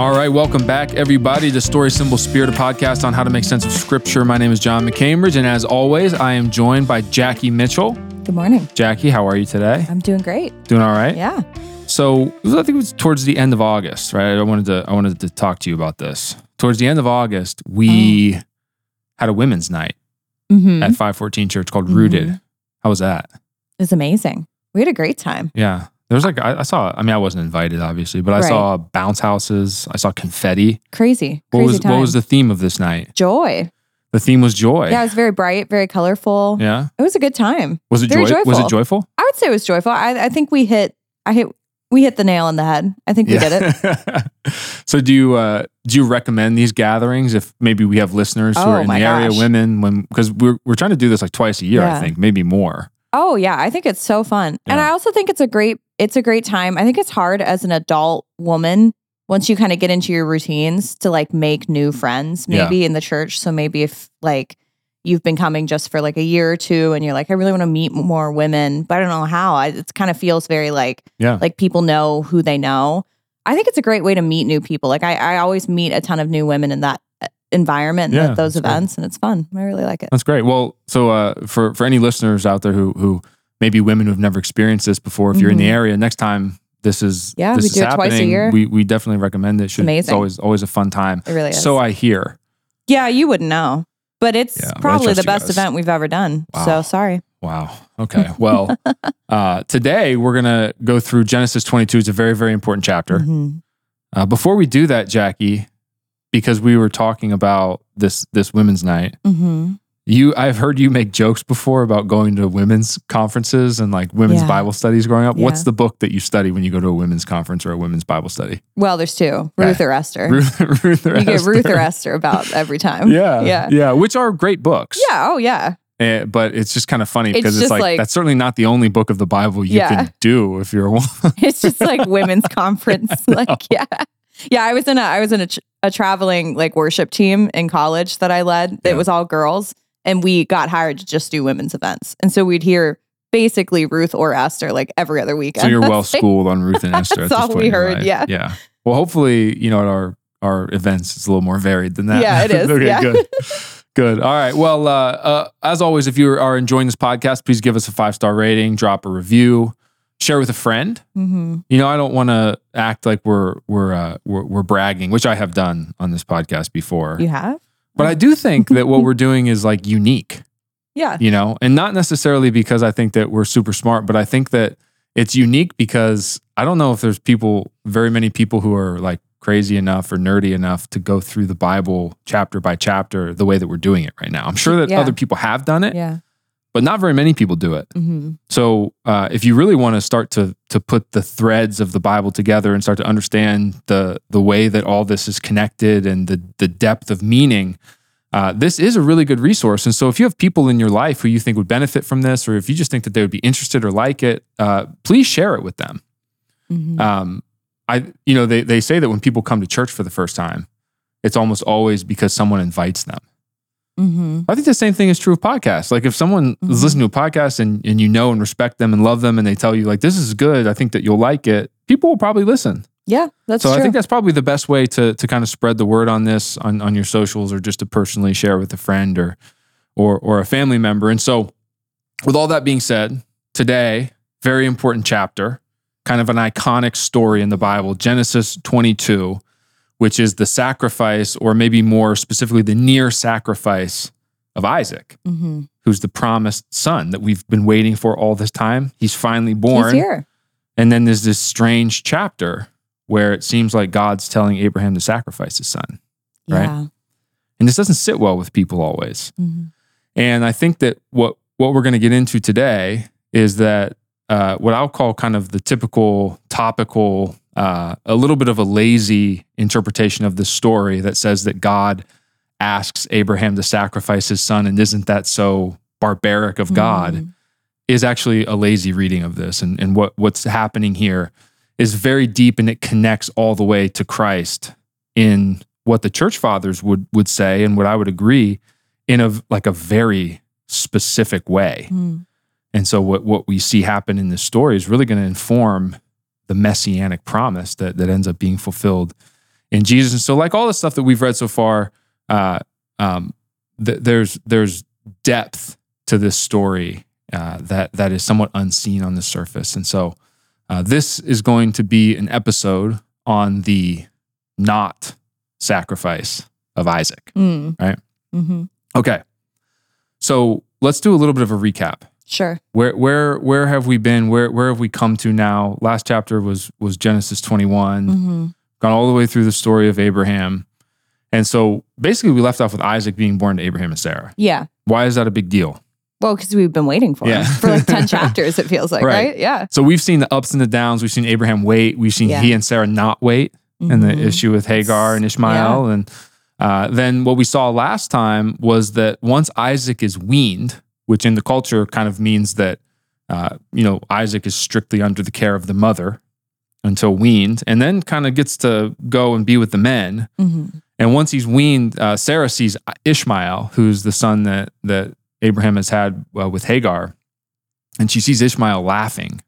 All right, welcome back, everybody, to Story Symbol Spirit, a podcast on how to make sense of Scripture. My name is John McCambridge, and as always, I am joined by Jackie Mitchell. Good morning. Jackie, how are you today? I'm doing great. Doing all right. Yeah. So I think it was towards the end of August, right? I wanted to I wanted to talk to you about this. Towards the end of August, we had a women's night Mm-hmm. at 514 Church called Mhm. Rooted. How was that? It's amazing. We had a great time. Yeah. There was like I, I saw. I mean, I wasn't invited, obviously, but I Right. saw bounce houses. I saw confetti. Crazy. What Crazy was time. what was the theme of this night? joy? The theme was joy. Yeah, it was very bright, very colorful. Yeah. It was a good time. Was it Very joy? Was it joyful. joyful? I would say it was joyful. I, I think we hit. I hit. We hit the nail on the head. I think we did it. so do you uh, do you recommend these gatherings if maybe we have listeners who Oh, are in the my area, women, when because we're we're trying to do this like twice a year, I think, maybe more. Oh yeah, I think it's so fun. And I also think it's a great it's a great time. I think it's hard as an adult woman once you kind of get into your routines to like make new mm. friends Yeah. maybe in the church. So maybe if like you've been coming just for like a year or two and you're like I really want to meet more women, but I don't know how. I, it kind of feels very like Yeah. like people know who they know. I think it's a great way to meet new people. Like I, I always meet a ton of new women in that environment, Yeah, at those that's great. events, and it's fun. I really like it. That's great. Well, so uh, for for any listeners out there who who maybe women who've never experienced this before, if you're in the Mhm. area, next time this is Yeah, this we is do it twice a year. We we definitely recommend it. Should, It's amazing. always always a fun time. It really is. So I hear. Yeah, you wouldn't know. But it's Yeah, probably the best guys. event we've ever done. Wow. So sorry. Wow. Okay. Well, uh, today we're gonna go through Genesis 22. It's a very very important chapter. Mhm. Uh, before we do that, Jackie, because we were talking about this this women's night, Mhm. you I've heard you make jokes before about going to women's conferences and like women's Yeah. Bible studies growing up. What's the book that you study when you go to a women's conference or a women's Bible study? Well, there's two. Ruth or Esther. Ruth, Ruth or you get Ruth or Esther. Esther about every time. Yeah, Yeah. yeah, which are great books. Yeah. Oh, yeah. Eh, but it's just kind of funny because it's, just like, like- that's certainly not the only book of the Bible you Yeah. can do if you're a woman. It's just like women's conference. Like, yeah. Yeah. I was in a, I was in a, a traveling like worship team in college that I led. Yeah. It was all girls and we got hired to just do women's events. And so we'd hear basically Ruth or Esther like every other weekend. So you're well schooled on Ruth and Esther. at That's all we heard, yeah. yeah. Well, hopefully, you know, at our our events, it's a little more varied than that. Yeah, it is, okay, yeah. good, good. All right. Well, uh, uh, as always, if you are enjoying this podcast, please give us a five star rating, drop a review, share with a friend. Mhm. You know, I don't want to act like we're we're, uh, we're we're bragging, which I have done on this podcast before. You have? But I do think that what we're doing is like unique Yeah. you know, and not necessarily because I think that we're super smart, but I think that it's unique because I don't know if there's people, very many people who are like crazy enough or nerdy enough to go through the Bible chapter by chapter the way that we're doing it right now. I'm sure that Yeah. other people have done it, Yeah. But not very many people do it. hmm So uh, if you really want to start to to put the threads of the Bible together and start to understand the the way that all this is connected and the the depth of meaning, uh, this is a really good resource. And so if you have people in your life who you think would benefit from this, or if you just think that they would be interested or like it, uh, please share it with them. hmm Um, I you know they they say that when people come to church for the first time, it's almost always because someone invites them. Hmm I think the same thing is true of podcasts. Like if someone is Mhm. listening to a podcast and, and you know and respect them and love them and they tell you like this is good, I think that you'll like it, people will probably listen. Yeah, that's so true. I think that's probably the best way to to kind of spread the word on this on, on your socials or just to personally share with a friend or or or a family member. And so with all that being said, today, very important chapter, kind of an iconic story in the Bible, Genesis 22, which is the sacrifice, or maybe more specifically, the near sacrifice of Isaac, hmm who's the promised son that we've been waiting for all this time. He's finally He's born. here. And then there's this strange chapter where it seems like God's telling Abraham to sacrifice his son. Right. Yeah. And this doesn't sit well with people always. hmm And I think that what what we're going to get into today is that uh, what I'll call kind of the typical topical, uh, a little bit of a lazy interpretation of the story that says that God asks Abraham to sacrifice his son, and isn't that so barbaric of God? Mhm. Is actually a lazy reading of this, and and what what's happening here is very deep, and it connects all the way to Christ in what the church fathers would would say, and what I would agree in a like a very specific way. Mm. And so what what we see happen in this story is really going to inform the messianic promise that that ends up being fulfilled in Jesus. And so, like all the stuff that we've read so far, uh, um, th- there's there's depth to this story uh, that that is somewhat unseen on the surface. And so, uh, this is going to be an episode on the not sacrifice of Isaac. Mm. Right. Mm-hmm. Okay, so let's do a little bit of a recap. Sure. Where where where have we been? Where where have we come to now? Last chapter was was Genesis 21. Mm-hmm. Gone all the way through the story of Abraham. And so basically we left off with Isaac being born to Abraham and Sarah. Yeah. Why is that a big deal? Well, because we've been waiting for Yeah. him for like 10 chapters, it feels like, Right. right? Yeah. So we've seen the ups and the downs. We've seen Abraham wait. We've seen Yeah. he and Sarah not wait and the Mhm. issue with Hagar and Ishmael. And uh, then what we saw last time was that once Isaac is weaned, which in the culture kind of means that, uh, you know, Isaac is strictly under the care of the mother until weaned, and then kind of gets to go and be with the men. Mhm. And once he's weaned, uh, Sarah sees Ishmael, who's the son that that Abraham has had uh, with Hagar, and she sees Ishmael laughing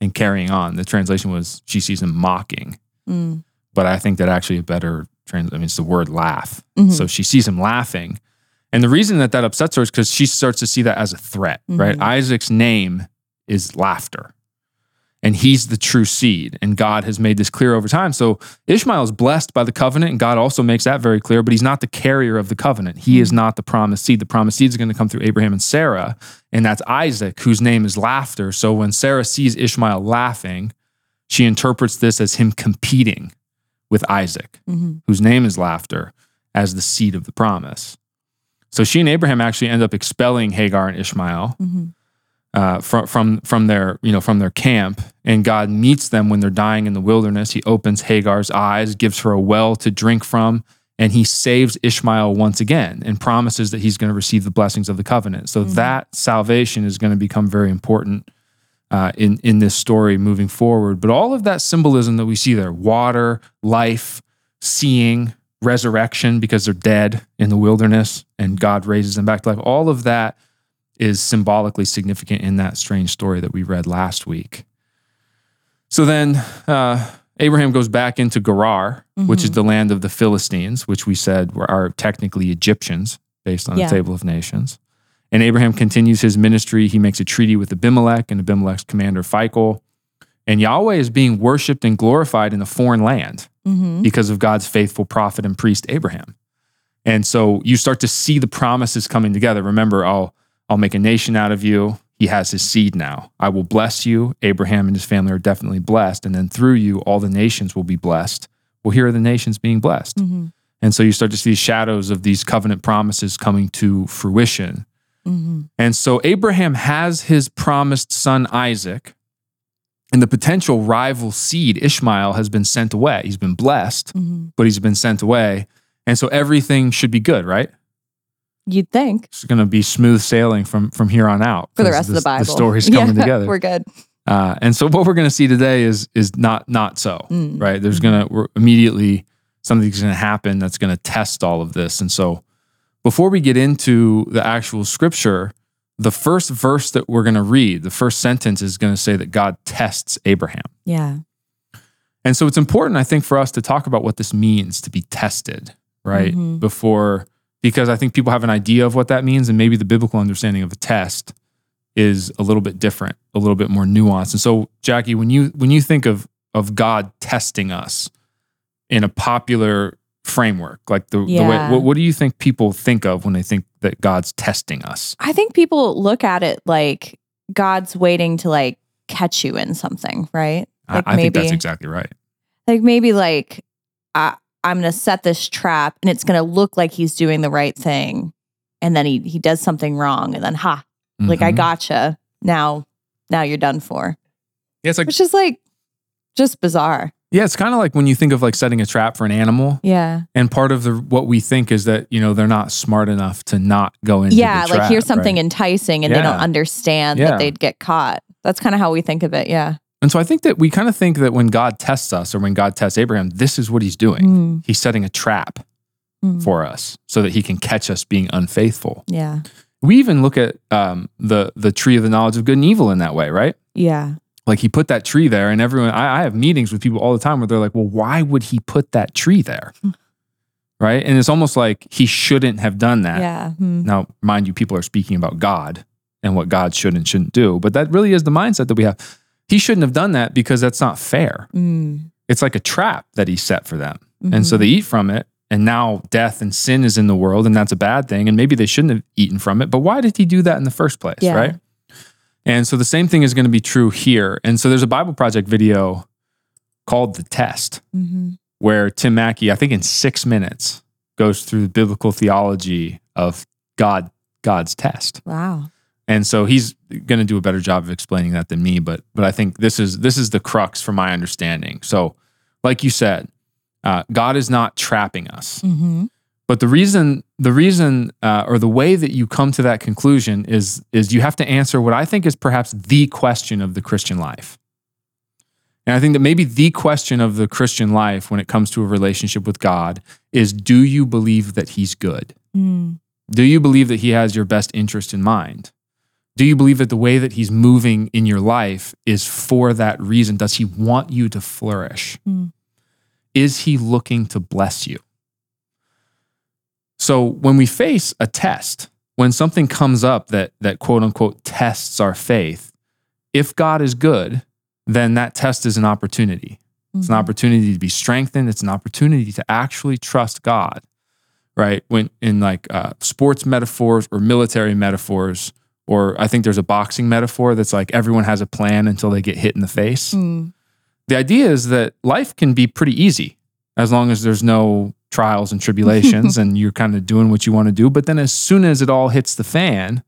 and carrying on. The translation was she sees him mocking, Mm. but I think that actually a better trans. I mean, it's the word laugh. Mhm. So she sees him laughing, and the reason that that upsets her is because she starts to see that as a threat. Right? Mhm. Isaac's name is laughter. And he's the true seed. And God has made this clear over time. So Ishmael is blessed by the covenant, and God also makes that very clear, but he's not the carrier of the covenant. He is not the promised seed. The promised seed is going to come through Abraham and Sarah, and that's Isaac, whose name is laughter. So when Sarah sees Ishmael laughing, she interprets this as him competing with Isaac, Mhm. whose name is laughter, as the seed of the promise. So she and Abraham actually end up expelling Hagar and Ishmael Mhm. uh, from from from their you know from their camp, and God meets them when they're dying in the wilderness. He opens Hagar's eyes, gives her a well to drink from, and he saves Ishmael once again, and promises that he's going to receive the blessings of the covenant. So Mhm. that salvation is going to become very important uh, in in this story moving forward. But all of that symbolism that we see there water, life, seeing, resurrection because they're dead in the wilderness and God raises them back to life. All of that is symbolically significant in that strange story that we read last week. So then uh, Abraham goes back into Gerar, which is Mhm. the land of the Philistines, which we said were, are technically Egyptians based on Yeah. the Table of Nations. And Abraham continues his ministry. He makes a treaty with Abimelech and Abimelech's commander Phicol. And Yahweh is being worshiped and glorified in a foreign land Mhm. because of God's faithful prophet and priest Abraham. And so you start to see the promises coming together. Remember, I'll I'll make a nation out of you. He has his seed now. I will bless you. Abraham and his family are definitely blessed. And then through you, all the nations will be blessed. Well, here are the nations being blessed. Mhm. And so you start to see shadows of these covenant promises coming to fruition. Mhm. And so Abraham has his promised son Isaac, and the potential rival seed Ishmael has been sent away. He's been blessed, Mhm. but he's been sent away. And so everything should be good, right? You'd think It's going to be smooth sailing from from here on out for the rest of the Bible. The story's coming Yeah, together. We're good. Uh, and so what we're going to see today is is not not so, Mm. right? There's going to immediately something's going to happen that's going to test all of this. And so before we get into the actual scripture, the first verse that we're going to read, the first sentence is going to say that God tests Abraham. Yeah. And so it's important, I think, for us to talk about what this means to be tested, right? Mhm. Before, because I think people have an idea of what that means, and maybe the biblical understanding of a test is a little bit different, a little bit more nuanced. And so, Jackie, when you when you think of of God testing us in a popular framework, like the, the way, what, what do you think people think of when they think that God's testing us? I think people look at it like God's waiting to like catch you in something, right? Like I, I think that's exactly right. Like maybe like I, I'm going to set this trap and it's going to look like he's doing the right thing, and then he he does something wrong, and then ha, like I Mhm. gotcha. Now now you're done for, yeah, it's like which is like just bizarre. Yeah, it's kind of like when you think of like setting a trap for an animal. Yeah, And part of the what we think is that you know they're not smart enough to not go into yeah. the Like trap, here's something right? enticing, and they don't understand Yeah. that they'd get caught. That's kind of how we think of it. Yeah. And so I think that we kind of think that when God tests us or when God tests Abraham, this is what He's doing. Mm, He's setting a trap mm. for us so that He can catch us being unfaithful. Yeah. We even look at um, the the tree of the knowledge of good and evil in that way, right? Yeah. Like he put that tree there, and everyone, I, I have meetings with people all the time where they're like, well, why would he put that tree there? right. And it's almost like he shouldn't have done that. Yeah. Hmm. Now, mind you, people are speaking about God and what God should and shouldn't do, but that really is the mindset that we have. He shouldn't have done that because that's not fair. Mm. It's like a trap that he set for them. And Mhm. so they eat from it, and now death and sin is in the world, and that's a bad thing. And maybe they shouldn't have eaten from it, but why did he do that in the first place? Yeah. Right. And so the same thing is going to be true here. And so there's a Bible Project video called The Test, Mhm. where Tim Mackie, I think in six minutes, goes through the biblical theology of God, God's test. Wow. And so he's going to do a better job of explaining that than me, but but I think this is this is the crux for my understanding. So, like you said, uh, God is not trapping us, hmm but the reason the reason uh, or the way that you come to that conclusion is is you have to answer what I think is perhaps the question of the Christian life. And I think that maybe the question of the Christian life when it comes to a relationship with God is do you believe that he's good? Mm. Do you believe that he has your best interest in mind? Do you believe that the way that he's moving in your life is for that reason? Does he want you to flourish? Mm. Is he looking to bless you? So when we face a test, when something comes up that that quote unquote tests our faith, if God is good, then that test is an opportunity. It's an Mhm. opportunity to be strengthened. It's an opportunity to actually trust God, right? When in like uh, sports metaphors or military metaphors, or I think there's a boxing metaphor that's like everyone has a plan until they get hit in the face. Mm. The idea is that life can be pretty easy as long as there's no trials and tribulations and you're kind of doing what you want to do. But then as soon as it all hits the fan,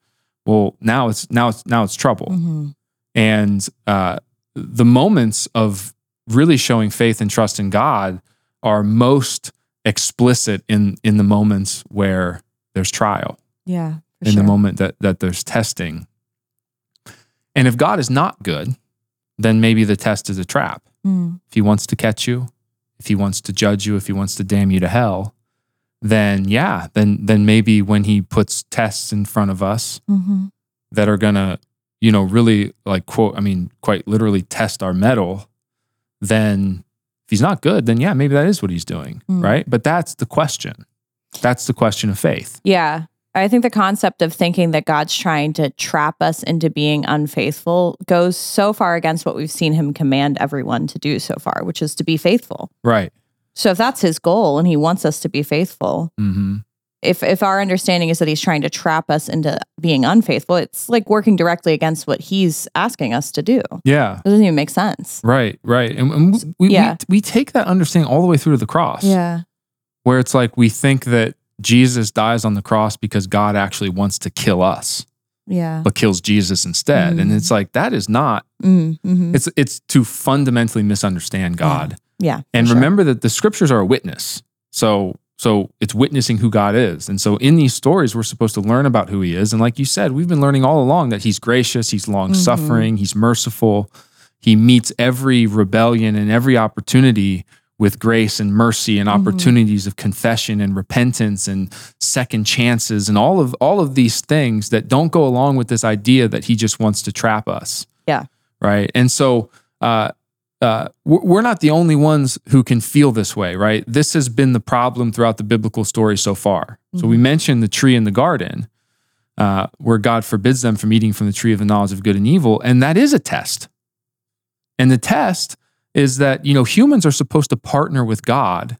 well, now it's now it's now it's trouble Mhm. and uh, the moments of really showing faith and trust in God are most explicit in in the moments where there's trial, Yeah. in the moment that that there's testing. And if God is not good, then maybe the test is a trap. Mm. If He wants to catch you, if He wants to judge you, if He wants to damn you to hell, then yeah, then then maybe when He puts tests in front of us, Mhm. that are gonna, you know, really like quote, I mean, quite literally test our mettle, then if he's not good, then yeah, maybe that is what he's doing. Mm. Right. But that's the question. That's the question of faith. Yeah. I think the concept of thinking that God's trying to trap us into being unfaithful goes so far against what we've seen him command everyone to do so far, which is to be faithful. Right. So if that's his goal and he wants us to be faithful, Mm-hmm. if if our understanding is that he's trying to trap us into being unfaithful, it's like working directly against what he's asking us to do. Yeah. It doesn't even make sense. Right. Right. And, and we, Yeah. we, we take that understanding all the way through to the cross, Yeah. where it's like we think that Jesus dies on the cross because God actually wants to kill us, Yeah. but kills Jesus instead. And Mm. it's like that is not. Mm, mhm. It's it's to fundamentally misunderstand God. Yeah. for And sure. remember that the scriptures are a witness. So so it's witnessing who God is. And so in these stories we're supposed to learn about who he is. And like you said, we've been learning all along that he's gracious, he's long suffering, he's merciful. He meets every rebellion and every opportunity with grace and mercy and opportunities of confession and repentance and second chances and all of all of these things that don't go along with this idea that he just wants to trap us Yeah. right? And so uh, uh, we're not the only ones who can feel this way, right? This has been the problem throughout the biblical story so far. So we mentioned the tree in the garden, uh, where God forbids them from eating from the tree of the knowledge of good and evil, and that is a test. And the test is that you know humans are supposed to partner with God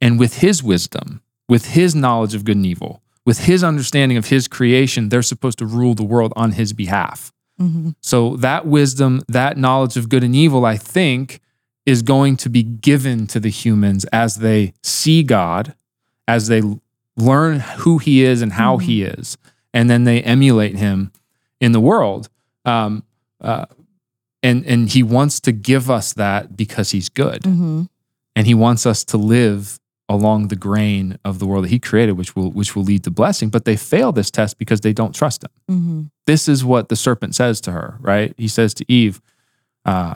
and with His wisdom, with His knowledge of good and evil, with His understanding of His creation. They're supposed to rule the world on His behalf. Mhm. So that wisdom, that knowledge of good and evil, I think, is going to be given to the humans as they see God, as they learn who He is and how He is, and then they emulate Him in the world. Um, uh, and and He wants to give us that because He's good, Mhm. and He wants us to live along the grain of the world that He created, which will which will lead to blessing. But they fail this test because they don't trust Him Mhm. this is what the serpent says to her, right? He says to Eve, uh,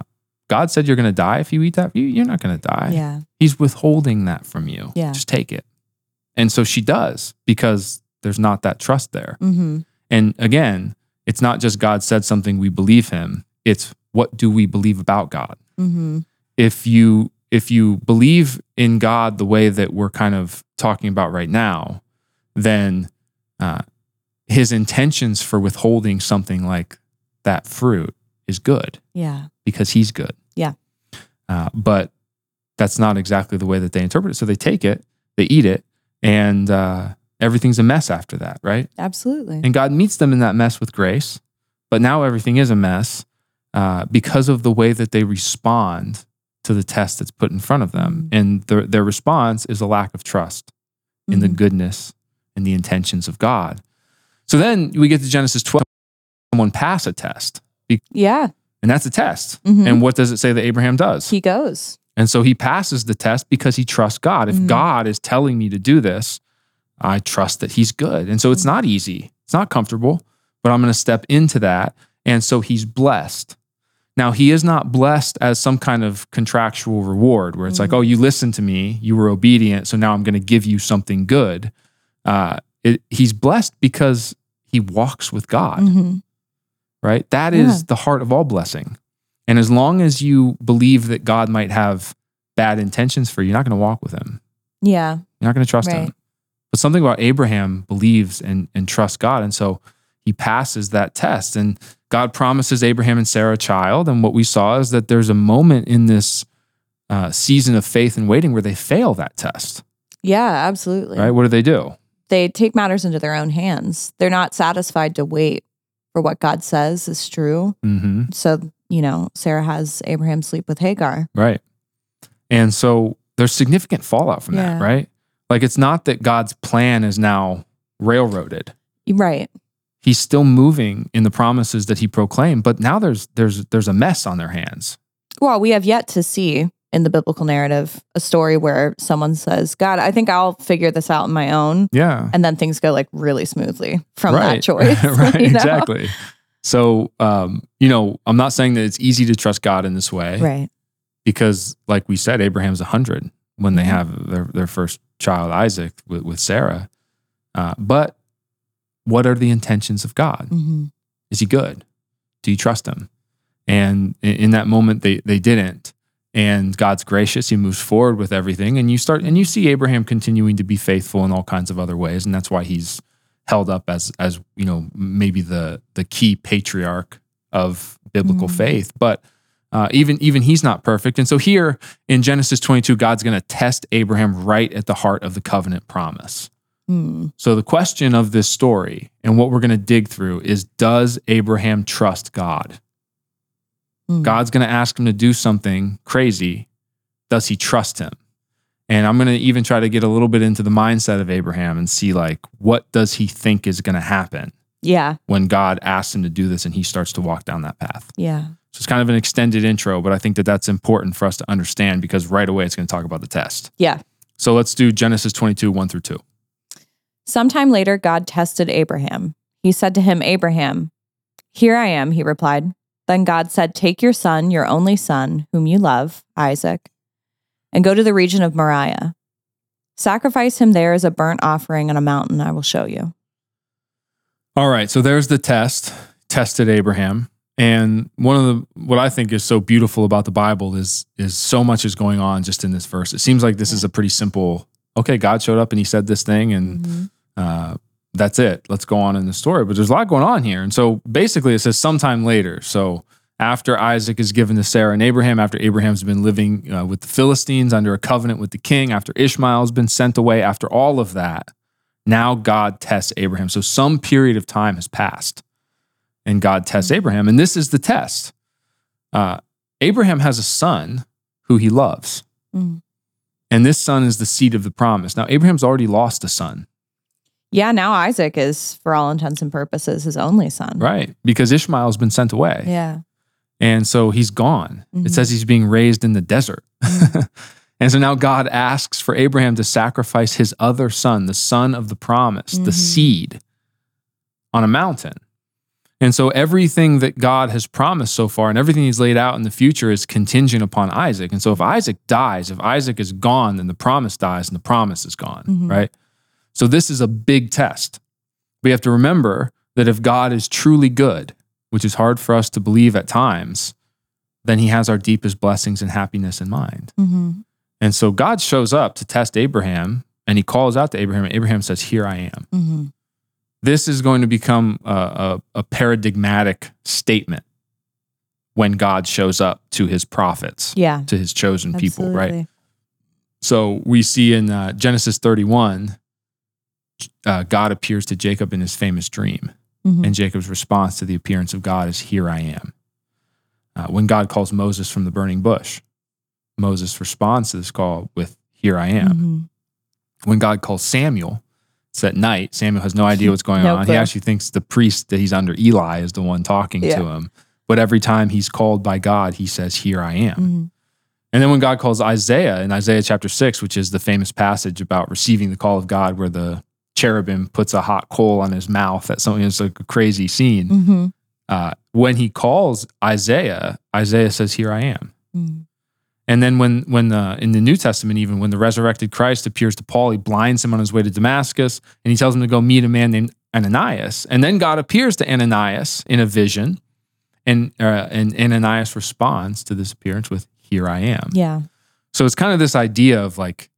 God said you're going to die if you eat that. You, you're not going to die. Yeah. He's withholding that from you. Yeah. Just take it. And so she does because there's not that trust there. Mhm. And again, it's not just God said something, we believe him. It's what do we believe about God? Mm-hmm. If you if you believe in God the way that we're kind of talking about right now, then uh, his intentions for withholding something like that fruit is good Yeah. because he's good. Yeah. Uh, but that's not exactly the way that they interpret it. So they take it, they eat it, and uh, everything's a mess after that, right? Absolutely. And God meets them in that mess with grace. But now everything is a mess uh, because of the way that they respond to the test that's put in front of them. Mhm. And their, their response is a lack of trust in the Mhm. goodness and the intentions of God. So then we get to Genesis 12. Someone pass a test, Yeah. and that's a test. Mhm. And what does it say that Abraham does? he goes. And so he passes the test because he trusts God. If Mhm. God is telling me to do this, I trust that he's good. And so it's Mhm. not easy, it's not comfortable, but I'm going to step into that. And so he's blessed. Now, he is not blessed as some kind of contractual reward where it's like, Mhm. oh, you listened to me, you were obedient, so now I'm going to give you something good. Uh, it, he's blessed because he walks with God Mhm. right? That is Yeah. the heart of all blessing. And as long as you believe that God might have bad intentions for you, you're not going to walk with him. Yeah. You're not going to trust Right. him. But something about Abraham believes and, and trusts God. And so he passes that test. And God promises Abraham and Sarah a child. And what we saw is that there's a moment in this uh, season of faith and waiting where they fail that test, Yeah. Absolutely. right? What do they do? They take matters into their own hands. They're not satisfied to wait for what God says is true. hmm So, you know, Sarah has Abraham sleep with Hagar. Right. And so there's significant fallout from Yeah. that, right? Like it's not that God's plan is now railroaded. Right. He's still moving in the promises that he proclaimed, but now there's there's there's a mess on their hands. Well, we have yet to see in the biblical narrative a story where someone says, God, I think I'll figure this out on my own. Yeah. And then things go like really smoothly from right. that choice. right, you know? exactly. So um, you know, I'm not saying that it's easy to trust God in this way Right. because like we said, Abraham's hundred when they have their, their first child, Isaac, with, with Sarah. Uh, but what are the intentions of God? hmm is he good? Do you trust him? And in, that moment, they they didn't. And God's gracious; He moves forward with everything, and you start and you see Abraham continuing to be faithful in all kinds of other ways, and that's why he's held up as as you know maybe the the key patriarch of biblical Mhm. faith. But uh, even even he's not perfect, and so here in Genesis 22, God's going to test Abraham right at the heart of the covenant promise. Mm. So the question of this story and what we're going to dig through is does Abraham trust God? Mm. God's going to ask him to do something crazy. Does he trust him? And I'm going to even try to get a little bit into the mindset of Abraham and see like what does he think is going to happen Yeah. when God asks him to do this and he starts to walk down that path. Yeah. So it's kind of an extended intro, but I think that that's important for us to understand because right away it's going to talk about the test. Yeah. So let's do Genesis 22, 1 through 2. Sometime later, God tested Abraham. He said to him, Abraham, here I am, he replied. Then God said, Take your son, your only son, whom you love, Isaac, and go to the region of Moriah. Sacrifice him there as a burnt offering on a mountain I will show you. All right, so there's the test. Tested Abraham, and one of the what I think is so beautiful about the Bible is is so much is going on just in this verse. It seems like this is a pretty simple. Okay, God showed up and He said this thing, and Mhm. uh, that's it. Let's go on in the story. But there's a lot going on here, and so basically it says sometime later. So after Isaac is given to Sarah and Abraham, after Abraham's been living uh, with the Philistines under a covenant with the king, after Ishmael's been sent away, after all of that, now God tests Abraham. So some period of time has passed and God tests Abraham. And this is the test. Uh, Abraham has a son who he loves. Mm. And this son is the seed of the promise. Now, Abraham's already lost a son, Yeah, now Isaac is, for all intents and purposes, his only son. right? Because Ishmael's been sent away. Yeah. And so he's gone. It Mhm. says he's being raised in the desert. and so now God asks for Abraham to sacrifice his other son, the son of the promise, the Mhm. seed, on a mountain. And so everything that God has promised so far and everything he's laid out in the future is contingent upon Isaac. And so if Isaac dies, if Isaac is gone, then the promise dies and the promise is gone, Mhm. right? So this is a big test. We have to remember that if God is truly good, which is hard for us to believe at times, then he has our deepest blessings and happiness in mind. Mm-hmm. And so God shows up to test Abraham and he calls out to Abraham, and Abraham says, Here I am. Mm-hmm. This is going to become a, a, a paradigmatic statement when God shows up to his prophets, Yeah. to his chosen people, right? So we see in uh, Genesis 31, uh, God appears to Jacob in his famous dream. Mhm. And Jacob's response to the appearance of God is, Here I am. Uh, when God calls Moses from the burning bush, Moses responds to this call with, Here I am. Mhm. When God calls Samuel, it's at night. Samuel has no idea what's going No on. clue. He actually thinks the priest that he's under, Eli, is the one talking Yeah. to him. But every time he's called by God, he says, Here I am. Mhm. And then when God calls Isaiah in Isaiah chapter six, which is the famous passage about receiving the call of God, where the cherubim puts a hot coal on his mouth, that's something that's like a crazy scene. Mhm. Uh, when he calls Isaiah, Isaiah says, Here I am. Mhm. And then when when the in the New Testament, even when the resurrected Christ appears to Paul, he blinds him on his way to Damascus, and he tells him to go meet a man named Ananias. And then God appears to Ananias in a vision, and uh, and Ananias responds to this appearance with "Here I am." Yeah. So it's kind of this idea of like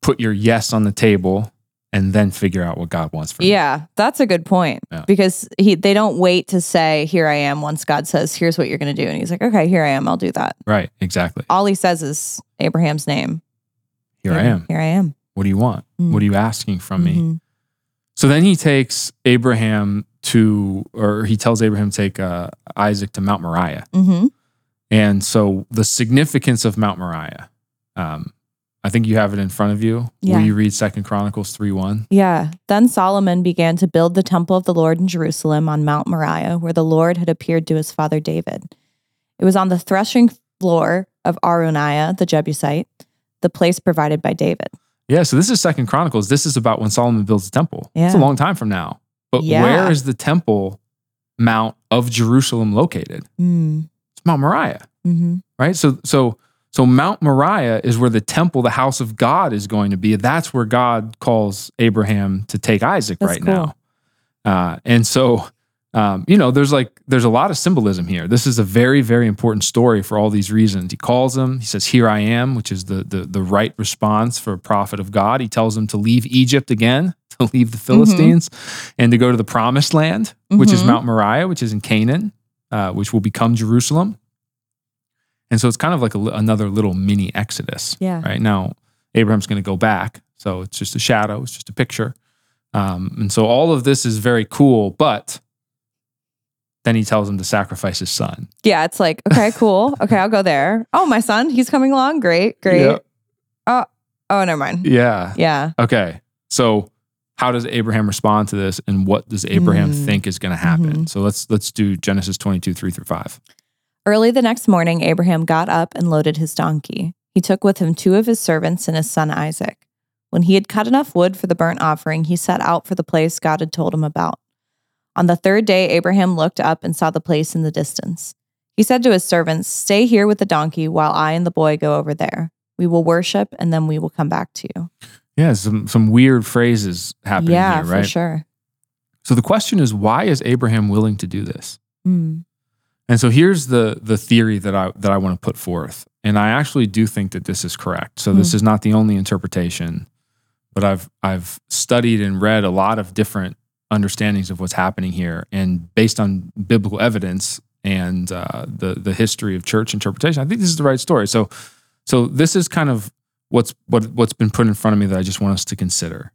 put your yes on the table and then figure out what God wants for you. Yeah, that's a good point Yeah. because he they don't wait to say here I am once God says here's what you're going to do and he's like okay here I am I'll do that. Right. Exactly. All he says is Abraham's name. Here I am. Here I am. What do you want? Mm. What are you asking from me? Mhm. So then he takes Abraham to, or he tells Abraham to take uh, Isaac to Mount Moriah. Mhm. And so the significance of Mount Moriah, um, I think you have it in front of you. Yeah. Will you read Second Chronicles 3 1? Yeah. Then Solomon began to build the temple of the Lord in Jerusalem on Mount Moriah, where the Lord had appeared to his father David. It was on the threshing floor of Araunah, the Jebusite, the place provided by David. Yeah, so this is Second Chronicles. This is about when Solomon builds the temple. It's a long time from now. But Yeah. where is the temple mount of Jerusalem located? Mm. It's Mount Moriah, hmm right? So so so Mount Moriah is where the temple, the house of God, is going to be. That's where God calls Abraham to take Isaac That's right cool. now. Uh, and so um, you know, there's like there's a lot of symbolism here. This is a very very important story for all these reasons. He calls him. He says, "Here I am," which is the the the right response for a prophet of God. He tells him to leave Egypt again, to leave the Philistines, and to go to the Promised Land, which is Mhm. Mount Moriah, which is in Canaan, uh, which will become Jerusalem. And so it's kind of like a, another little mini Exodus. Yeah. Right now, Abraham's going to go back, so it's just a shadow. It's just a picture. Um, and so all of this is very cool, but then he tells him to sacrifice his son. Yeah, it's like, okay, cool. Okay, I'll go there. Oh, my son, he's coming along. Great, great. Yeah. Oh, oh, never mind. Yeah. Yeah. Okay. So how does Abraham respond to this and what does Abraham Mm. think is going to happen? Mhm. So let's let's do Genesis 22 3 through 5. Early the next morning, Abraham got up and loaded his donkey. He took with him two of his servants and his son Isaac. When he had cut enough wood for the burnt offering, he set out for the place God had told him about. On the third day, Abraham looked up and saw the place in the distance. He said to his servants, Stay here with the donkey while I and the boy go over there. We will worship and then we will come back to you. Yeah, some some weird phrases happening yeah, here, right? for sure. So the question is why is Abraham willing to do this? Mm. And so here's the the theory that I that I want to put forth. And I actually do think that this is correct. So this Hmm. is not the only interpretation, but I've I've studied and read a lot of different understandings of what's happening here. And based on biblical evidence and uh, the the history of church interpretation, I think this is the right story. So so this is kind of what's what what's been put in front of me that I just want us to consider.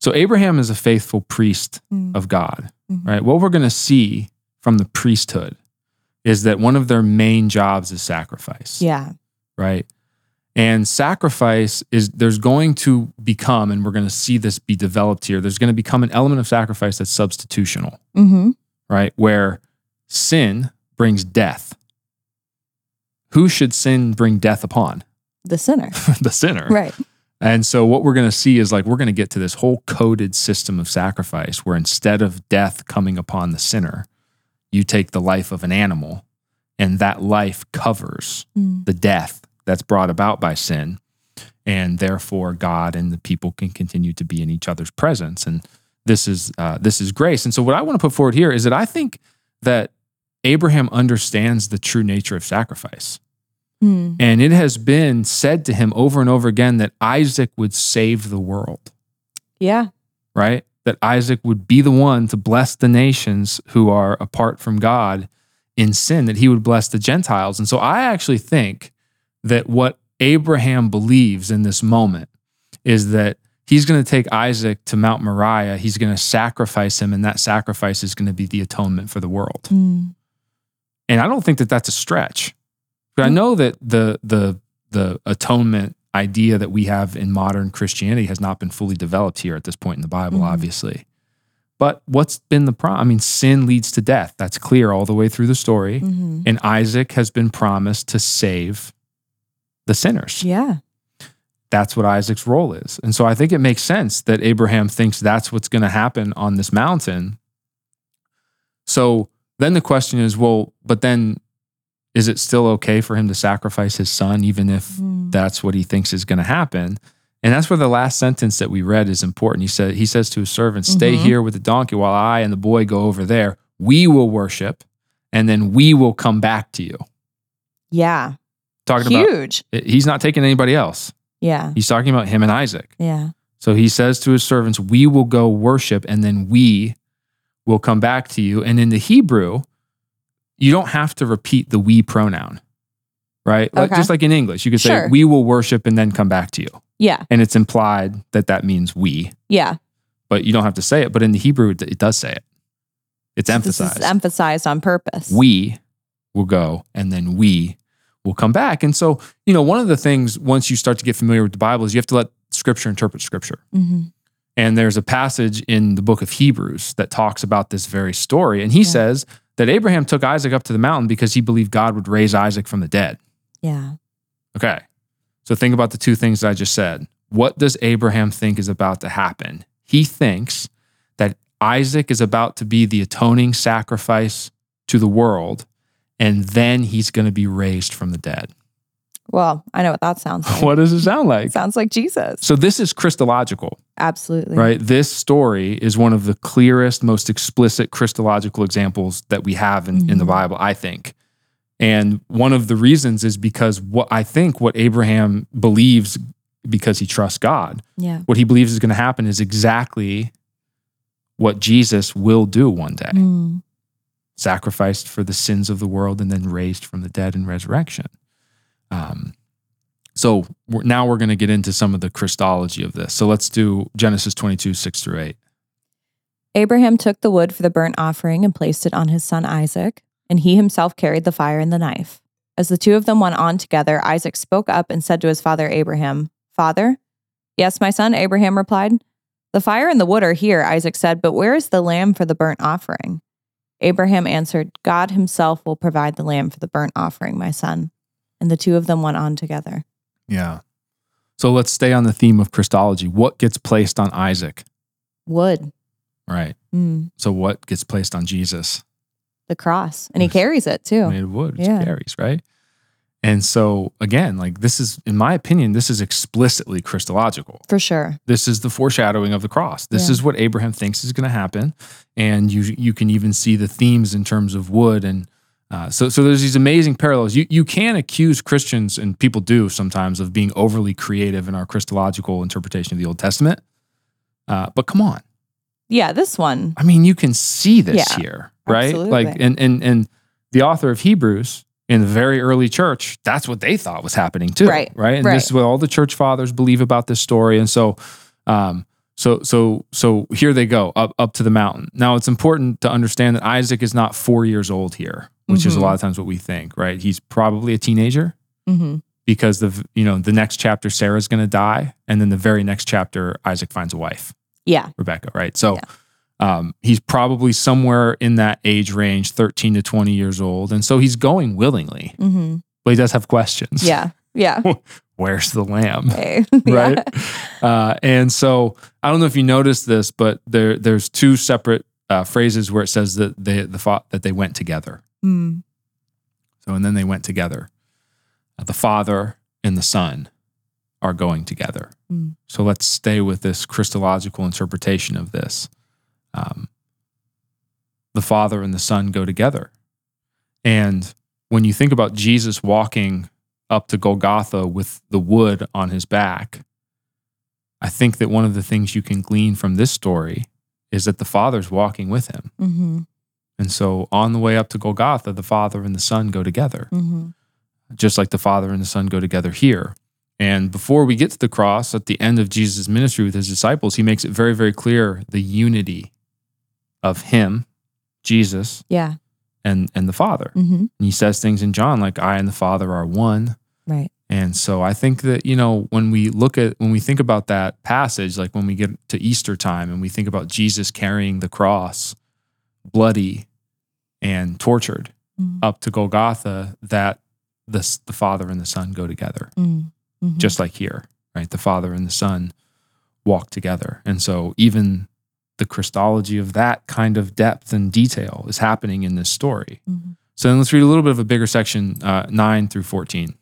So Abraham is a faithful priest Mm. of God, Mhm. right? What we're going to see from the priesthood is that one of their main jobs is sacrifice, Yeah. right? And sacrifice is there's going to become, and we're going to see this be developed here. There's going to become an element of sacrifice that's substitutional, Mm-hmm. right? Where sin brings death. Who should sin bring death upon? The sinner. the sinner. right. And so what we're going to see is like we're going to get to this whole coded system of sacrifice where instead of death coming upon the sinner, you take the life of an animal and that life covers Mm. the death that's brought about by sin. And therefore God and the people can continue to be in each other's presence. And this is uh, this is grace. And so what I want to put forward here is that I think that Abraham understands the true nature of sacrifice. Mm. And it has been said to him over and over again that Isaac would save the world, Yeah. right? That Isaac would be the one to bless the nations who are apart from God in sin, that he would bless the Gentiles. And so I actually think that what Abraham believes in this moment is that he's going to take Isaac to Mount Moriah, he's going to sacrifice him, and that sacrifice is going to be the atonement for the world. Mm. And I don't think that that's a stretch. But I know that the the the atonement idea that we have in modern Christianity has not been fully developed here at this point in the Bible, Mhm. obviously. But what's been the problem? I mean, sin leads to death. That's clear all the way through the story. Mhm. And Isaac has been promised to save the sinners. Yeah. That's what Isaac's role is. And so I think it makes sense that Abraham thinks that's what's going to happen on this mountain. So then the question is well, but then is it still okay for him to sacrifice his son, even if Mm. that's what he thinks is going to happen? And that's where the last sentence that we read is important. He said, he says to his servant, Stay Mhm. here with the donkey while I and the boy go over there. We will worship, and then we will come back to you. Yeah. Talking about Huge. he's not taking anybody else. Yeah. He's talking about him and Isaac. Yeah. So he says to his servants, We will go worship, and then we will come back to you. And in the Hebrew, you don't have to repeat the we pronoun, right? Like, just like in English, you could say, Sure. We will worship and then come back to you. Yeah. And it's implied that that means we, Yeah. but you don't have to say it. But in the Hebrew, it it does say it. It's emphasized. emphasized on purpose. we will go, and then we will come back. And so, you know, one of the things once you start to get familiar with the Bible is you have to let Scripture interpret Scripture. Mhm. And there's a passage in the book of Hebrews that talks about this very story. And he Yeah. says that Abraham took Isaac up to the mountain because he believed God would raise Isaac from the dead. Yeah. Okay. So think about the two things I just said. What does Abraham think is about to happen? He thinks that Isaac is about to be the atoning sacrifice to the world, and then he's going to be raised from the dead. Well, I know what that sounds like. What does it sound like? It sounds like Jesus. So this is Christological. Absolutely. right? This story is one of the clearest, most explicit Christological examples that we have in, in the Mhm. Bible, I think. And one of the reasons is because what I think what Abraham believes because he trusts God, Yeah. what he believes is going to happen is exactly what Jesus will do one day Mm. sacrificed for the sins of the world and then raised from the dead in resurrection. Um, so we're, now we're going to get into some of the Christology of this. So let's do Genesis 22, 6 through 8. Abraham took the wood for the burnt offering and placed it on his son Isaac, and he himself carried the fire and the knife. As the two of them went on together, Isaac spoke up and said to his father Abraham, Father? Yes, my son, Abraham replied. The fire and the wood are here, Isaac said, but where is the lamb for the burnt offering? Abraham answered, God himself will provide the lamb for the burnt offering, my son. And the two of them went on together. Yeah. So let's stay on the theme of Christology. What gets placed on Isaac? Wood, Right. mm, So what gets placed on Jesus? the cross. And he carries it too. Made of wood, Yeah. carries, right? And so again, like this is, in my opinion, this is explicitly Christological. For sure. This is the foreshadowing of the cross. This Yeah. is what Abraham thinks is going to happen, and you you can even see the themes in terms of wood and uh, so so there's these amazing parallels. You you can accuse Christians and people do sometimes of being overly creative in our Christological interpretation of the Old Testament, uh, but come on, Yeah, this one. I mean you can see this Yeah, here, right? Like and and and the author of Hebrews in the very early church, that's what they thought was happening too, Right, Right, and right. this is what all the church fathers believe about this story, and so. Um, so so so here they go up up to the mountain. Now it's important to understand that Isaac is not four years old here, which is a Mhm. lot of times what we think, right? He's probably a teenager hmm because the you know the next chapter Sarah's going to die, and then the very next chapter Isaac finds a wife, Yeah. Rebecca, right? So um, he's probably somewhere in that age range, thirteen to twenty years old, and so he's going willingly, hmm but he does have questions. Yeah. Yeah. where's the lamb? Right? Yeah. Uh, and so I don't know if you noticed this, but there there's two separate uh, phrases where it says that they the fa- that they went together. Mm. So and then they went together. Uh, the father and the son are going together. Mm. So let's stay with this Christological interpretation of this. Um, the father and the son go together. And when you think about Jesus walking up to Golgotha with the wood on his back, I think that one of the things you can glean from this story is that the Father's walking with him. Mm-hmm. And so on the way up to Golgotha, the Father and the Son go together, Mm-hmm. just like the Father and the Son go together here. And before we get to the cross, at the end of Jesus' ministry with his disciples, he makes it very, very clear the unity of him, Jesus, Yeah. And, and the Father. Mm-hmm. And he says things in John like, I and the Father are one. Right. And so I think that, you know, when we look at, when we think about that passage, like when we get to Easter time and we think about Jesus carrying the cross, bloody and tortured Mhm. up to Golgotha, that the, the Father and the Son go together, Mm-hmm. just like here, right? The Father and the Son walk together. And so even the Christology of that kind of depth and detail is happening in this story. Mhm. So then let's read a little bit of a bigger section, uh, 9 through 14.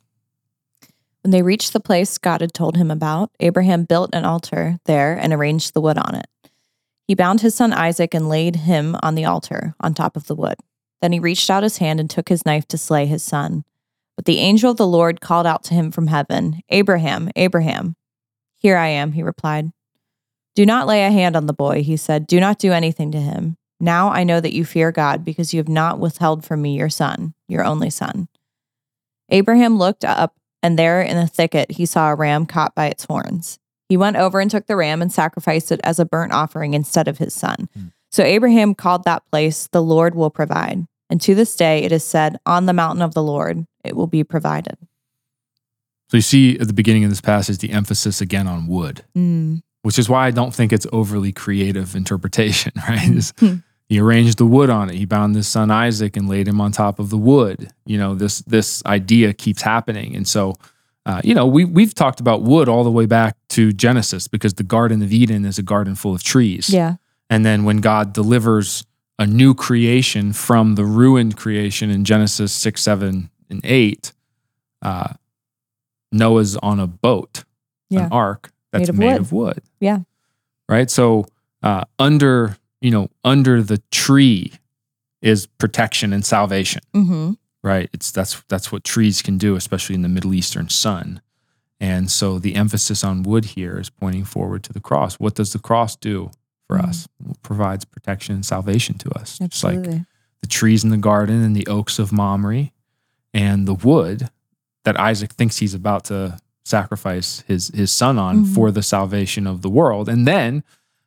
When they reached the place God had told him about, Abraham built an altar there and arranged the wood on it. He bound his son Isaac and laid him on the altar on top of the wood. Then he reached out his hand and took his knife to slay his son. But the angel of the Lord called out to him from heaven, Abraham, Abraham. Here I am, he replied. Do not lay a hand on the boy, he said. Do not do anything to him. Now I know that you fear God because you have not withheld from me your son, your only son. Abraham looked up, and there in the thicket he saw a ram caught by its horns. He went over and took the ram and sacrificed it as a burnt offering instead of his son. Hmm. So Abraham called that place, The Lord will provide. And to this day it is said, On the mountain of the Lord it will be provided. So you see at the beginning of this passage the emphasis again on wood, Mm. Which is why I don't think it's overly creative interpretation, right? Hmm. he arranged the wood on it. He bound his son Isaac and laid him on top of the wood. You know, this this idea keeps happening. And so uh, you know, we we've talked about wood all the way back to Genesis because the Garden of Eden is a garden full of trees. Yeah. And then when God delivers a new creation from the ruined creation in Genesis 6, 7, and 8, uh, Noah's on a boat, Yeah. an ark that's Made made, of of, wood. wood. Yeah. Right. So uh, under, you know, under the tree is protection and salvation Mm-hmm. right it's that's that's what trees can do especially in the middle eastern sun and so the emphasis on wood here is pointing forward to the cross what does the cross do for Mhm. us it provides protection and salvation to us just like Absolutely. the trees in the garden and the oaks of mamre and the wood that isaac thinks he's about to sacrifice his his son on Mhm. for the salvation of the world and then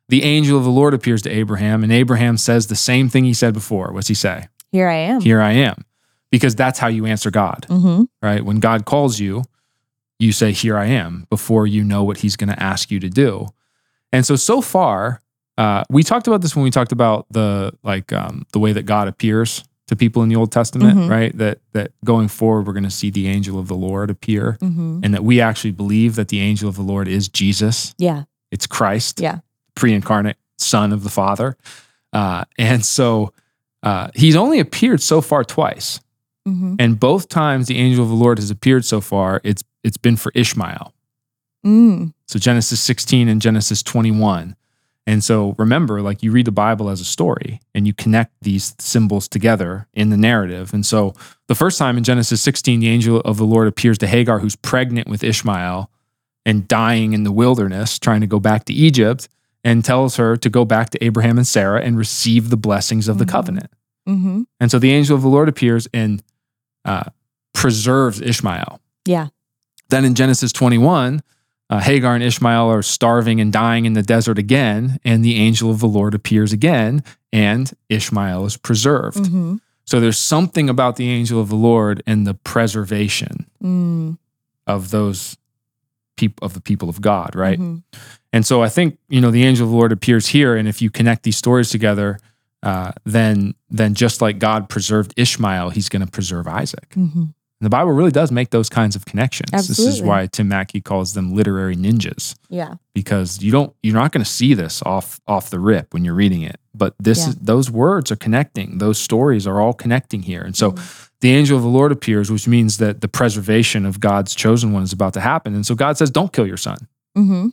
the angel of the lord appears to abraham and abraham says the same thing he said before what's he say Here I am. here I am. Because that's how you answer God, Mm-hmm. right? When God calls you, you say, Here I am, before you know what he's going to ask you to do. And so, so far, uh, we talked about this when we talked about the like um, the way that God appears to people in the Old Testament, Mhm. right? That that going forward, we're going to see the angel of the Lord appear, Mm-hmm. and that we actually believe that the angel of the Lord is Jesus. Yeah. It's Christ, Yeah. pre-incarnate Son of the Father, uh, and so uh, he's only appeared so far twice. Mm-hmm. And both times the angel of the Lord has appeared so far, it's it's been for Ishmael. Mm. So Genesis 16 and Genesis 21. And so remember, like you read the Bible as a story and you connect these symbols together in the narrative. And so the first time in Genesis 16, the angel of the Lord appears to Hagar, who's pregnant with Ishmael and dying in the wilderness, trying to go back to Egypt, and tells her to go back to Abraham and Sarah and receive the blessings of the Mhm. covenant. Mm-hmm. And so the angel of the Lord appears and uh, preserves Ishmael. Yeah. Then in Genesis 21, uh, Hagar and Ishmael are starving and dying in the desert again, and the angel of the Lord appears again, and Ishmael is preserved. Mm-hmm. So there's something about the angel of the Lord and the preservation Mm. of those people of the people of God, right? Mhm. And so I think you know the angel of the Lord appears here, and if you connect these stories together, uh, then then just like God preserved Ishmael, He's going to preserve Isaac. Mhm. And the Bible really does make those kinds of connections. This is why Tim Mackie calls them literary ninjas Yeah. because you don't you're not going to see this off off the rip when you're reading it. But this Yeah. is those words are connecting. Those stories are all connecting here. And so Mhm. the angel of the Lord appears, which means that the preservation of God's chosen one is about to happen. And so God says, "Don't kill your son." Mm-hmm.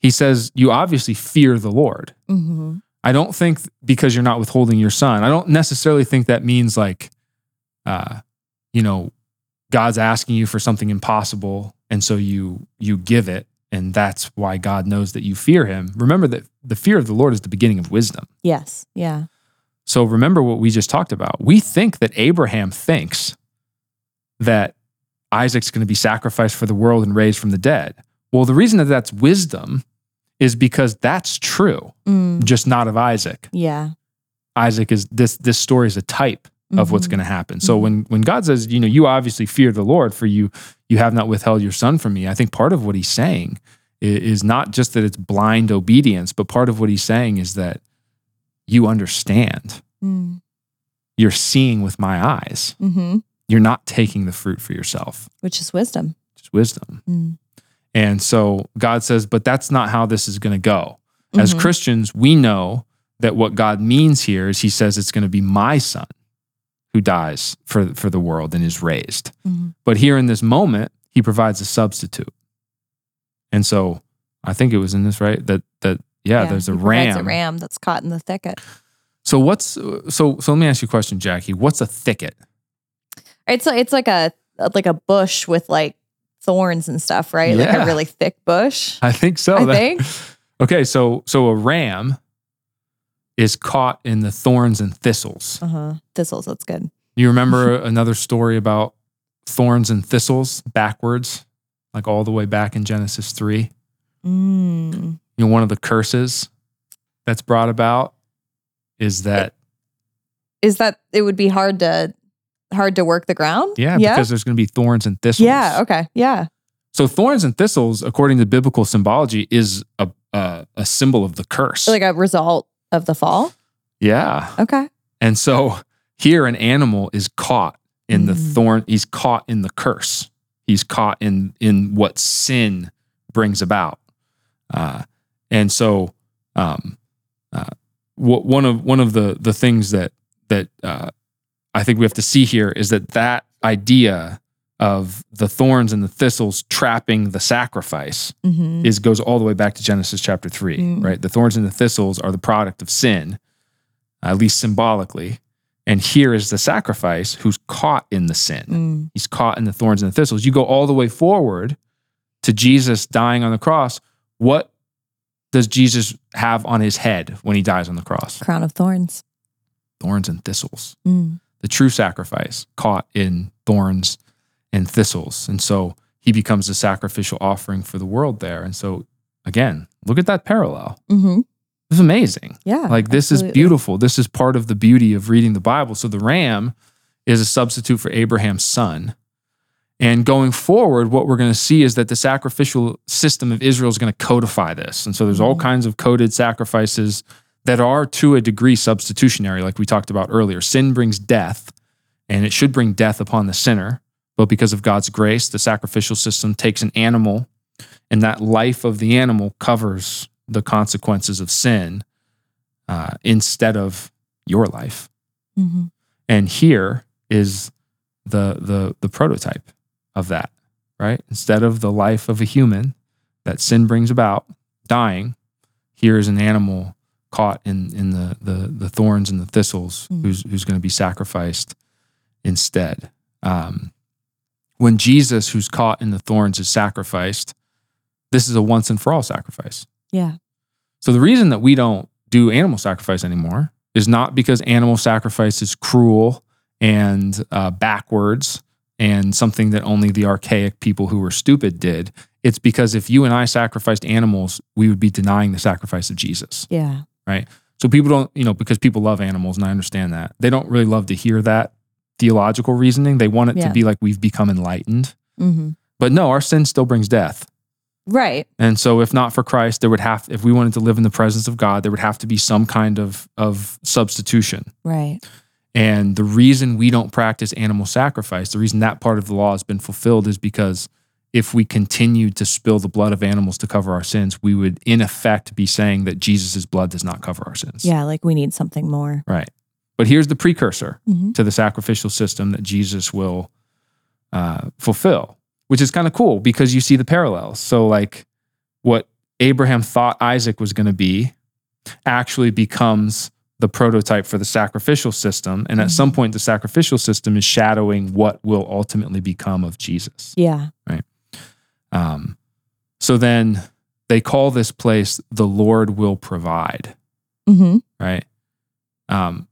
He says, "You obviously fear the Lord." Mm-hmm. I don't think because you're not withholding your son. I don't necessarily think that means like uh, you know, God's asking you for something impossible, and so you you give it, and that's why God knows that you fear Him. Remember that the fear of the Lord is the beginning of wisdom. Yes. Yeah. So remember what we just talked about. We think that Abraham thinks that Isaac's going to be sacrificed for the world and raised from the dead. Well, the reason that that's wisdom is because that's true, Mm, just not of Isaac. yeah. Isaac is this this story is a type of what's Mhm. going to happen. So Mhm. when when God says, you know, you obviously fear the Lord for you you have not withheld your son from me. I think part of what he's saying is not just that it's blind obedience, but part of what he's saying is that you understand. Mm, You're seeing with my eyes. hmm You're not taking the fruit for yourself. Which is wisdom. It's wisdom. Mm. And so God says, but that's not how this is going to go. As Mhm. Christians, we know that what God means here is he says it's going to be my son who dies for, for the world and is raised. Mhm. But here in this moment, he provides a substitute. And so I think it was in this, right? That, that, yeah, there's a ram. A ram that's caught in the thicket. So what's, so, so let me ask you a question, Jackie. What's a thicket? It's like it's like a like a bush with like thorns and stuff, right? Like a really thick bush. I think so. I That- think. Okay. So, so a ram is caught in the thorns and thistles. Uh huh. Thistles. That's good. You remember another story about thorns and thistles backwards, like all the way back in Genesis 3? Mm. You know, one of the curses that's brought about is that, Is that it would be hard to hard to work the ground? yeah, Yeah. because there's going to be thorns and thistles. yeah. Okay. Yeah. So thorns and thistles, according to biblical symbology, is a, a, a symbol of the curse. Like a result of the fall. yeah. Okay. And so here an animal is caught in the Mm. thorn, he's caught in the curse. He's caught in in what sin brings about. Uh, and so um, uh, wh- one of one of the the things that that uh, I think we have to see here is that that idea of the thorns and the thistles trapping the sacrifice Mm-hmm. is goes all the way back to Genesis chapter 3, Mm. right? The thorns and the thistles are the product of sin, at least symbolically. And here is the sacrifice who's caught in the sin. Mm. He's caught in the thorns and the thistles. You go all the way forward to Jesus dying on the cross. What does Jesus have on his head when he dies on the cross? Crown of thorns. Thorns and thistles. Mm. The true sacrifice caught in thorns and thistles. And so he becomes a sacrificial offering for the world there. And so, again, look at that parallel. hmm This is amazing. Yeah. Like, this is beautiful. This is part of the beauty of reading the Bible. So, the ram is a substitute for Abraham's son. And going forward, what we're going to see is that the sacrificial system of Israel is going to codify this. And so, there's all Mhm. kinds of coded sacrifices that are to a degree substitutionary, like we talked about earlier. Sin brings death, and it should bring death upon the sinner. But because of God's grace, the sacrificial system takes an animal, and that life of the animal covers the consequences of sin uh, instead of your life. Mhm. And here is the the the prototype of that, right? Instead of the life of a human that sin brings about, dying, here is an animal caught in in the the, the thorns and the thistles, Mm. who's who's going to be sacrificed instead. Um, when Jesus, who's caught in the thorns, is sacrificed, this is a once and for all sacrifice. Yeah. So the reason that we don't do animal sacrifice anymore is not because animal sacrifice is cruel and uh, backwards and something that only the archaic people who were stupid did. It's because if you and I sacrificed animals, we would be denying the sacrifice of Jesus. Yeah. Right. So people don't, you know, because people love animals, and I understand that. They don't really love to hear that theological reasoning. They want it Yeah. to be like we've become enlightened. hmm But no, our sin still brings death. Right. And so, if not for Christ, there would have, if we wanted to live in the presence of God, there would have to be some kind of of substitution. Right. And the reason we don't practice animal sacrifice, the reason that part of the law has been fulfilled, is because if we continued to spill the blood of animals to cover our sins, we would in effect be saying that Jesus' blood does not cover our sins. Yeah. Like we need something more. Right. But here's the precursor hmm to the sacrificial system that Jesus will uh, fulfill, which is kind of cool because you see the parallels. So, like, what Abraham thought Isaac was going to be actually becomes the prototype for the sacrificial system. And at some Mm-hmm. point, the sacrificial system is shadowing what will ultimately become of Jesus. Yeah. Right. Um, so then they call this place the Lord will provide, Mm-hmm. right? Um,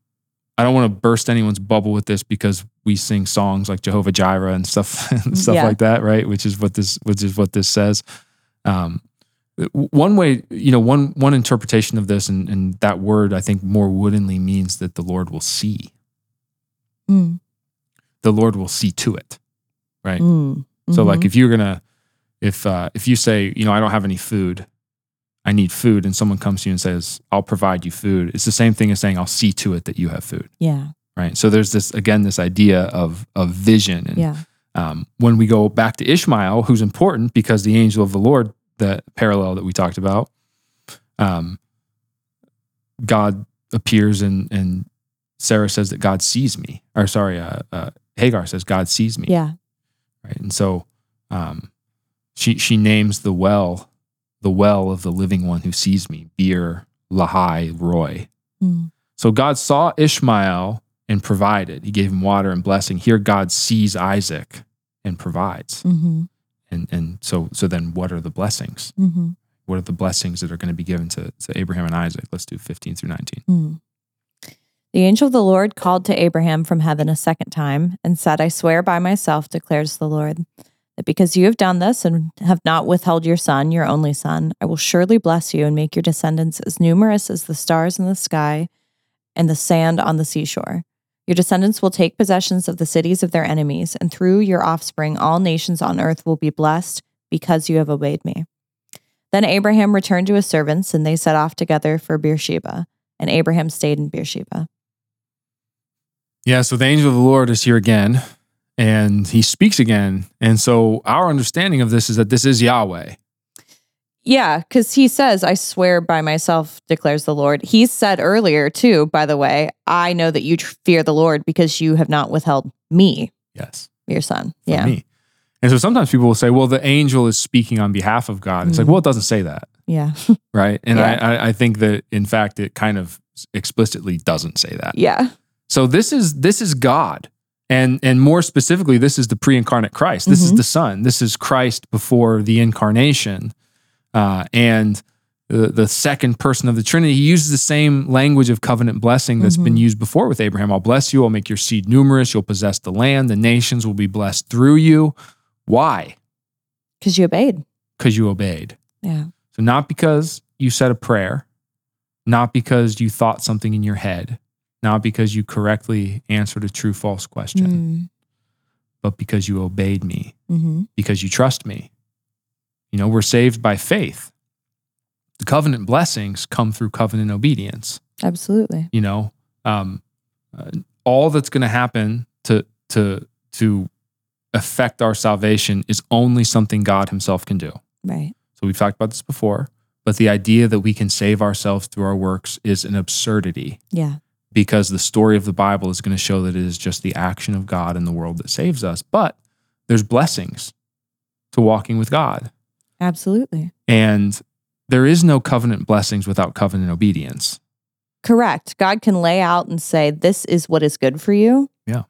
I don't want to burst anyone's bubble with this because we sing songs like Jehovah Jireh and stuff, and stuff Yeah. like that, right? Which is what this, which is what this says. Um, one way, you know, one one interpretation of this, and, and that word I think more woodenly means that the Lord will see. Mm. The Lord will see to it, right? Mm. So like Mhm. if you're gonna if uh if you say, you know, I don't have any food, I need food, and someone comes to you and says, I'll provide you food, it's the same thing as saying I'll see to it that you have food. yeah. Right. So there's this again, this idea of of vision. And Yeah. um when we go back to Ishmael, who's important because the angel of the Lord, that parallel that we talked about, um God appears and and Sarah says that God sees me. Or sorry, uh, uh Hagar says God sees me Yeah. right? And so um, she she names the well the well of the living one who sees me, beer, Lahai Roi. Mm. So God saw Ishmael and provided. He gave him water and blessing. Here God sees Isaac and provides. Mm-hmm. And and so so then what are the blessings? Mm-hmm. What are the blessings that are going to be given to, to Abraham and Isaac? Let's do 15 through 19. Mm. The angel of the Lord called to Abraham from heaven a second time and said, I swear by myself, declares the Lord, that because you have done this and have not withheld your son, your only son, I will surely bless you and make your descendants as numerous as the stars in the sky and the sand on the seashore. Your descendants will take possessions of the cities of their enemies, and through your offspring, all nations on earth will be blessed because you have obeyed me. Then Abraham returned to his servants, and they set off together for Beersheba, and Abraham stayed in Beersheba. Yeah, so the angel of the Lord is here again and he speaks again. And so our understanding of this is that this is Yahweh. Yeah, because he says, I swear by myself, declares the Lord. He said earlier, too, by the way, I know that you tr- fear the Lord because you have not withheld me, Yes. your son. yeah. me. And so sometimes people will say, well, the angel is speaking on behalf of God. It's like, Mhm. well, it doesn't say that. Yeah. Right. And Yeah. I, I, I think that in fact it kind of explicitly doesn't say that. Yeah. So this is this is God. And and more specifically, this is the pre-incarnate Christ. This is Mhm. the Son. This is Christ before the incarnation. Uh, and the, the second person of the Trinity, he uses the same language of covenant blessing that's been Mhm. used before with Abraham. I'll bless you, I'll make your seed numerous, you'll possess the land, the nations will be blessed through you. Why? Because you obeyed. Because you obeyed. Yeah. So, not because you said a prayer, not because you thought something in your head, not because you correctly answered a true false question, but because you obeyed me, Mm-hmm. because you trust me. You know, we're saved by faith. The covenant blessings come through covenant obedience. Absolutely. You know, um, uh, all that's going to happen to to to affect our salvation is only something God Himself can do. Right. So we've talked about this before, but the idea that we can save ourselves through our works is an absurdity Yeah. Because the story of the Bible is going to show that it is just the action of God in the world that saves us. But there's blessings to walking with God. Absolutely. And there is no covenant blessings without covenant obedience. Correct. God can lay out and say, This is what is good for you. Yeah.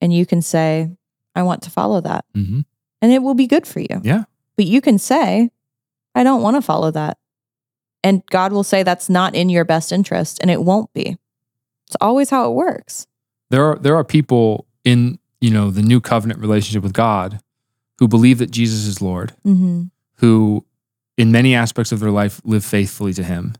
And you can say, I want to follow that. Mm-hmm. And it will be good for you. Yeah. But you can say, I don't want to follow that. And God will say that's not in your best interest and it won't be. It's always how it works. There are there are people in you know the new covenant relationship with God who believe that Jesus is Lord, Mm-hmm. who in many aspects of their life live faithfully to him.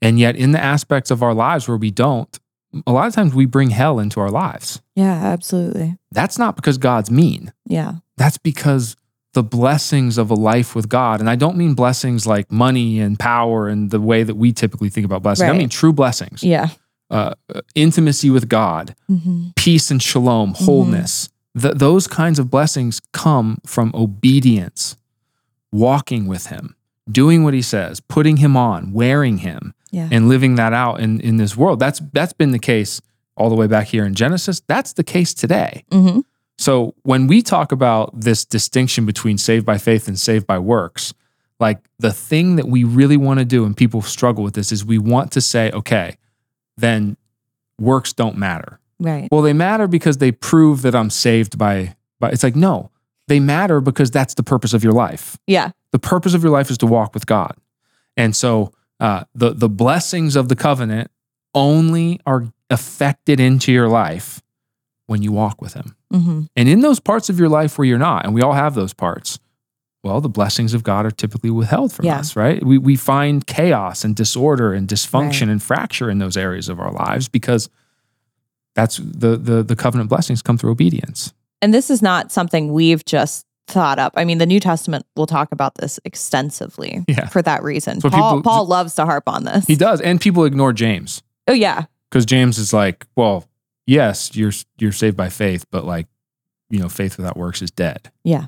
And yet in the aspects of our lives where we don't, a lot of times we bring hell into our lives. Yeah, absolutely. That's not because God's mean. Yeah. That's because the blessings of a life with God, and I don't mean blessings like money and power and the way that we typically think about blessings. I mean true blessings, Yeah. Uh, intimacy with God, Mm-hmm. peace and shalom, wholeness. Th- those kinds of blessings come from obedience, walking with Him, doing what He says, putting Him on, wearing Him, Yeah. and living that out in, in this world. That's that's been the case all the way back here in Genesis. That's the case today. mm-hmm. So when we talk about this distinction between saved by faith and saved by works, like the thing that we really want to do, and people struggle with this, is we want to say, okay, then works don't matter. Right. Well, they matter because they prove that I'm saved by by it's like no, they matter because that's the purpose of your life. Yeah. The purpose of your life is to walk with God. And so uh, the the blessings of the covenant only are affected into your life when you walk with him. hmm And in those parts of your life where you're not, and we all have those parts, well, the blessings of God are typically withheld from Yeah. us, right? We, we find chaos and disorder and dysfunction Right. and fracture in those areas of our lives because that's the, the, the covenant blessings come through obedience. And this is not something we've just thought up. I mean, the New Testament will talk about this extensively Yeah. for that reason. So Paul, people- Paul loves to harp on this. He does. And people ignore James oh, yeah. because James is like, well, yes, you're, you're saved by faith, but like, you know, faith without works is dead. Yeah.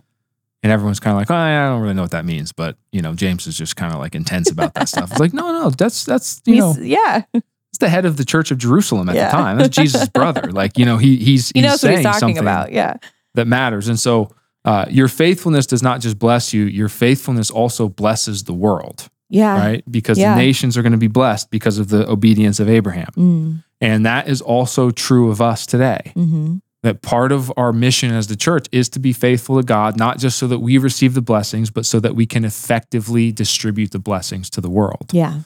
And everyone's kind of like, oh, I don't really know what that means. But, you know, James is just kind of like intense about that stuff. It's like, no, no, that's, that's, you know, yeah. He's the head of the Church of Jerusalem at Yeah. the time. That's Jesus' brother. Like, you know, he he's He he's knows what he's saying talking something about. Yeah. that matters. And so uh, your faithfulness does not just bless you, your faithfulness also blesses the world, Yeah. right? Because Yeah. the nations are going to be blessed because of the obedience of Abraham. Mm, And that is also true of us today. hmm That part of our mission as the church is to be faithful to God, not just so that we receive the blessings, but so that we can effectively distribute the blessings to the world. Yeah.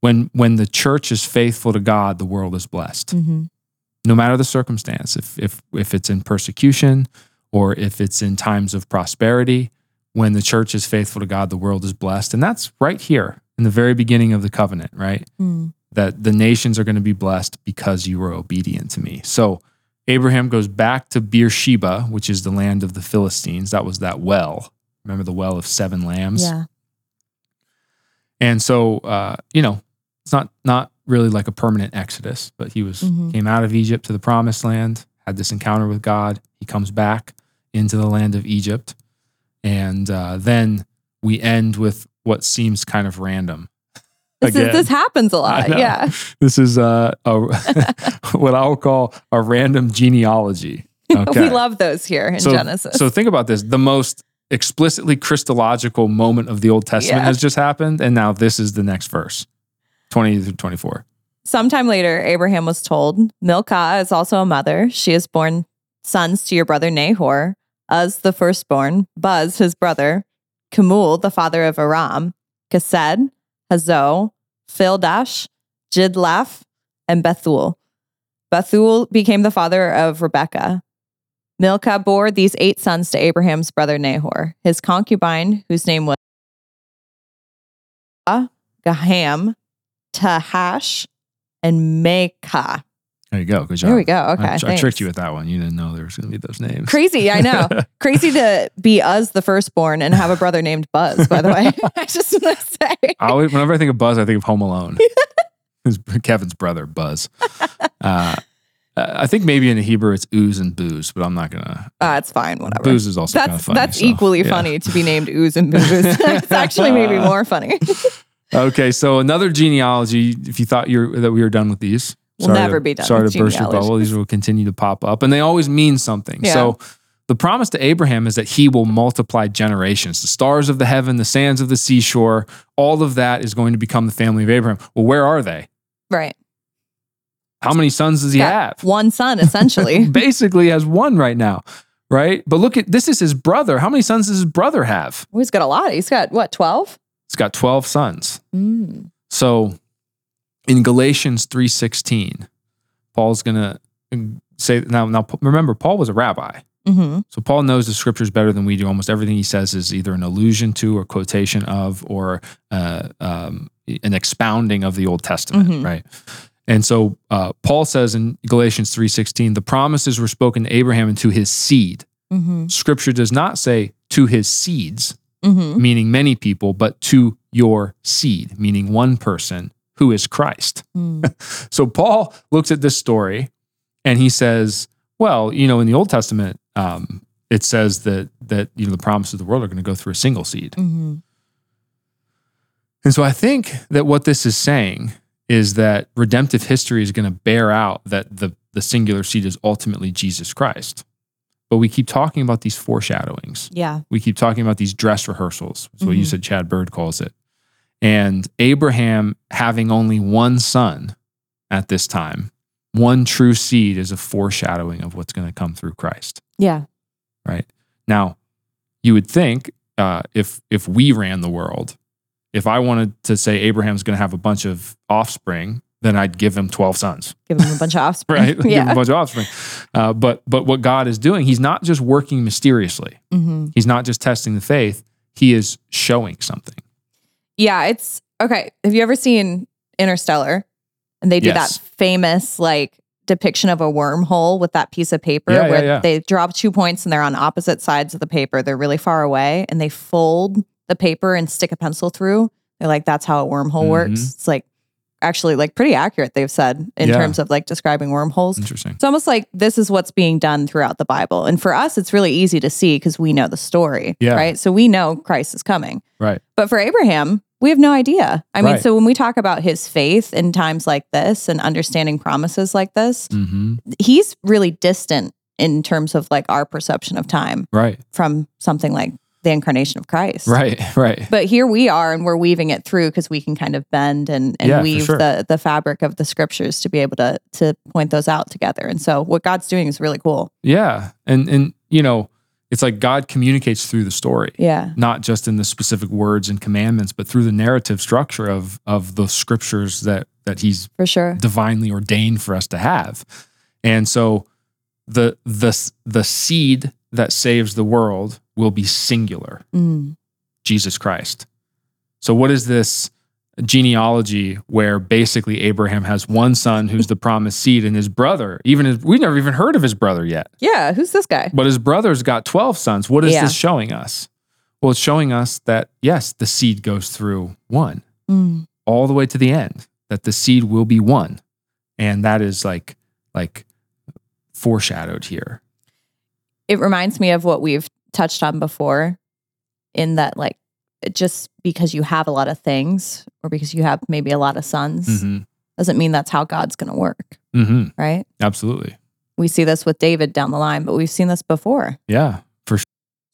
When when the church is faithful to God, the world is blessed. hmm no matter the circumstance if if if it's in persecution or if it's in times of prosperity when the church is faithful to God the world is blessed and that's right here in the very beginning of the covenant right Mm. that the nations are going to be blessed because you were obedient to me so Abraham goes back to Beersheba which is the land of the Philistines that was that well remember the well of seven lambs Yeah. and so, uh, you know, it's not not really like a permanent exodus, but he was Mhm. came out of Egypt to the promised land, had this encounter with God. He comes back into the land of Egypt, and uh, then we end with what seems kind of random. This, is, this happens a lot. Yeah. This is uh, a what I'll call a random genealogy. Okay. We love those here in so, Genesis. So think about this: the most explicitly Christological moment of the Old Testament Yeah. has just happened, and now this is the next verse, twenty through twenty-four. Sometime later, Abraham was told, Milcah is also a mother. She has borne sons to your brother Nahor, Uz the firstborn, Buzz his brother, Kemuel the father of Aram, Kesed, Hazo, Pildash, Jidlaph, and Bethuel. Bethuel became the father of Rebekah. Milcah bore these eight sons to Abraham's brother Nahor. His concubine, whose name was Gaham, Tahash, and Mecca. There you go. Good job. There we go. Okay. I, I tricked you with that one. You didn't know there was going to be those names. Crazy, I know. Crazy to be Uz the firstborn and have a brother named Buzz, by the way. I just want to say. I always, whenever I think of Buzz, I think of Home Alone. Kevin's brother, Buzz. Uh, I think maybe in Hebrew it's ooze and booze, but I'm not gonna. Uh, it's fine, whatever. Booze is also kind of that's funny. that's so, equally yeah. funny to be named Ooze and Booze. it's actually maybe more funny. Okay, so another genealogy. If you thought you're that we were done with these, We'll sorry never to- be done Sorry to burst your bubble. These will continue to pop up, and they always mean something. Yeah. So. The promise to Abraham is that he will multiply generations. The stars of the heaven, the sands of the seashore, all of that is going to become the family of Abraham. Well, where are they? Right. How many sons does he Got have? One son, essentially. Basically, has one right now, right? But look at this is his brother. How many sons does his brother have? Oh, he's got a lot. He's got what, 12? He's got 12 sons. Mm. So in Galatians 3:16, Paul's going to say now now remember Paul was a rabbi. hmm So Paul knows the scriptures better than we do. Almost everything he says is either an allusion to or quotation of or uh, um, an expounding of the Old Testament, Mhm. right? And so uh, Paul says in Galatians 3:16, the promises were spoken to Abraham and to his seed. hmm Scripture does not say to his seeds, hmm meaning many people, but to your seed, meaning one person who is Christ. Mm. So Paul looks at this story and he says, well, you know, in the Old Testament, um, it says that that you know the promises of the world are going to go through a single seed. hmm And so I think that what this is saying is that redemptive history is going to bear out that the the singular seed is ultimately Jesus Christ. But we keep talking about these foreshadowings. Yeah. We keep talking about these dress rehearsals. That's what you Mhm. said Chad Bird calls it. And Abraham having only one son at this time. One true seed is a foreshadowing of what's going to come through Christ. Yeah. right? Now, you would think uh, if if we ran the world, if I wanted to say Abraham's going to have a bunch of offspring, then I'd give him twelve sons, Give him a bunch of offspring. right? give him a bunch of offspring. Uh, but but what God is doing, He's not just working mysteriously. hmm He's not just testing the faith. He is showing something. Yeah. It's okay. Have you ever seen Interstellar? And they do Yes. that famous like depiction of a wormhole with that piece of paper Yeah, yeah, where yeah. they drop two points and they're on opposite sides of the paper. They're really far away and they fold the paper and stick a pencil through. They're like, that's how a wormhole works. Mhm. It's like actually like pretty accurate, they've said, in Yeah. terms of like describing wormholes. Interesting. It's almost like this is what's being done throughout the Bible. And for us, it's really easy to see because we know the story. Yeah. Right. So we know Christ is coming. Right. But for Abraham, we have no idea. I mean, so when we talk about his faith in times like this and understanding promises like this, hmm he's really distant in terms of like our perception of time Right. from something like the incarnation of Christ. Right. Right. But here we are and we're weaving it through because we can kind of bend and, and Yeah, weave sure. the the fabric of the scriptures to be able to to point those out together. And so what God's doing is really cool. Yeah. And and you know, it's like God communicates through the story. Yeah. not just in the specific words and commandments, but through the narrative structure of of the scriptures that that He's For sure. divinely ordained for us to have. And so the the the seed that saves the world will be singular, Mm. Jesus Christ. So what is this genealogy where basically Abraham has one son who's the promised seed and his brother, even his, we've never even heard of his brother yet. Yeah. Who's this guy? But his brother's got 12 sons. What is Yeah. this showing us? Well, it's showing us that, yes, the seed goes through one Mm. all the way to the end, that the seed will be one. And that is like, like foreshadowed here. It reminds me of what we've touched on before in that like just because you have a lot of things or because you have maybe a lot of sons hmm doesn't mean that's how God's going to work, hmm right? Absolutely. We see this with David down the line, but we've seen this before. Yeah, for sure.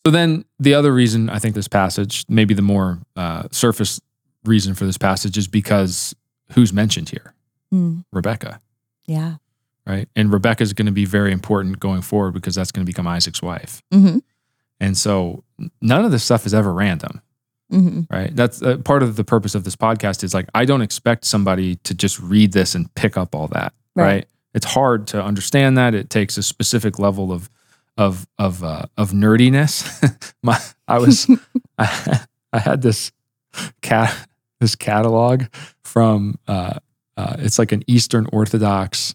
So then the other reason I think this passage, maybe the more uh, surface reason for this passage is because who's mentioned here? Mm. Rebecca. Yeah. right? And Rebecca is going to be very important going forward because that's going to become Isaac's wife. hmm And so none of this stuff is ever random, hmm right? That's uh, part of the purpose of this podcast is like I don't expect somebody to just read this and pick up all that, right? Right. It's hard to understand that. It takes a specific level of of of uh, of nerdiness. My I was I, I had this cat this catalog from uh, uh, it's like an Eastern Orthodox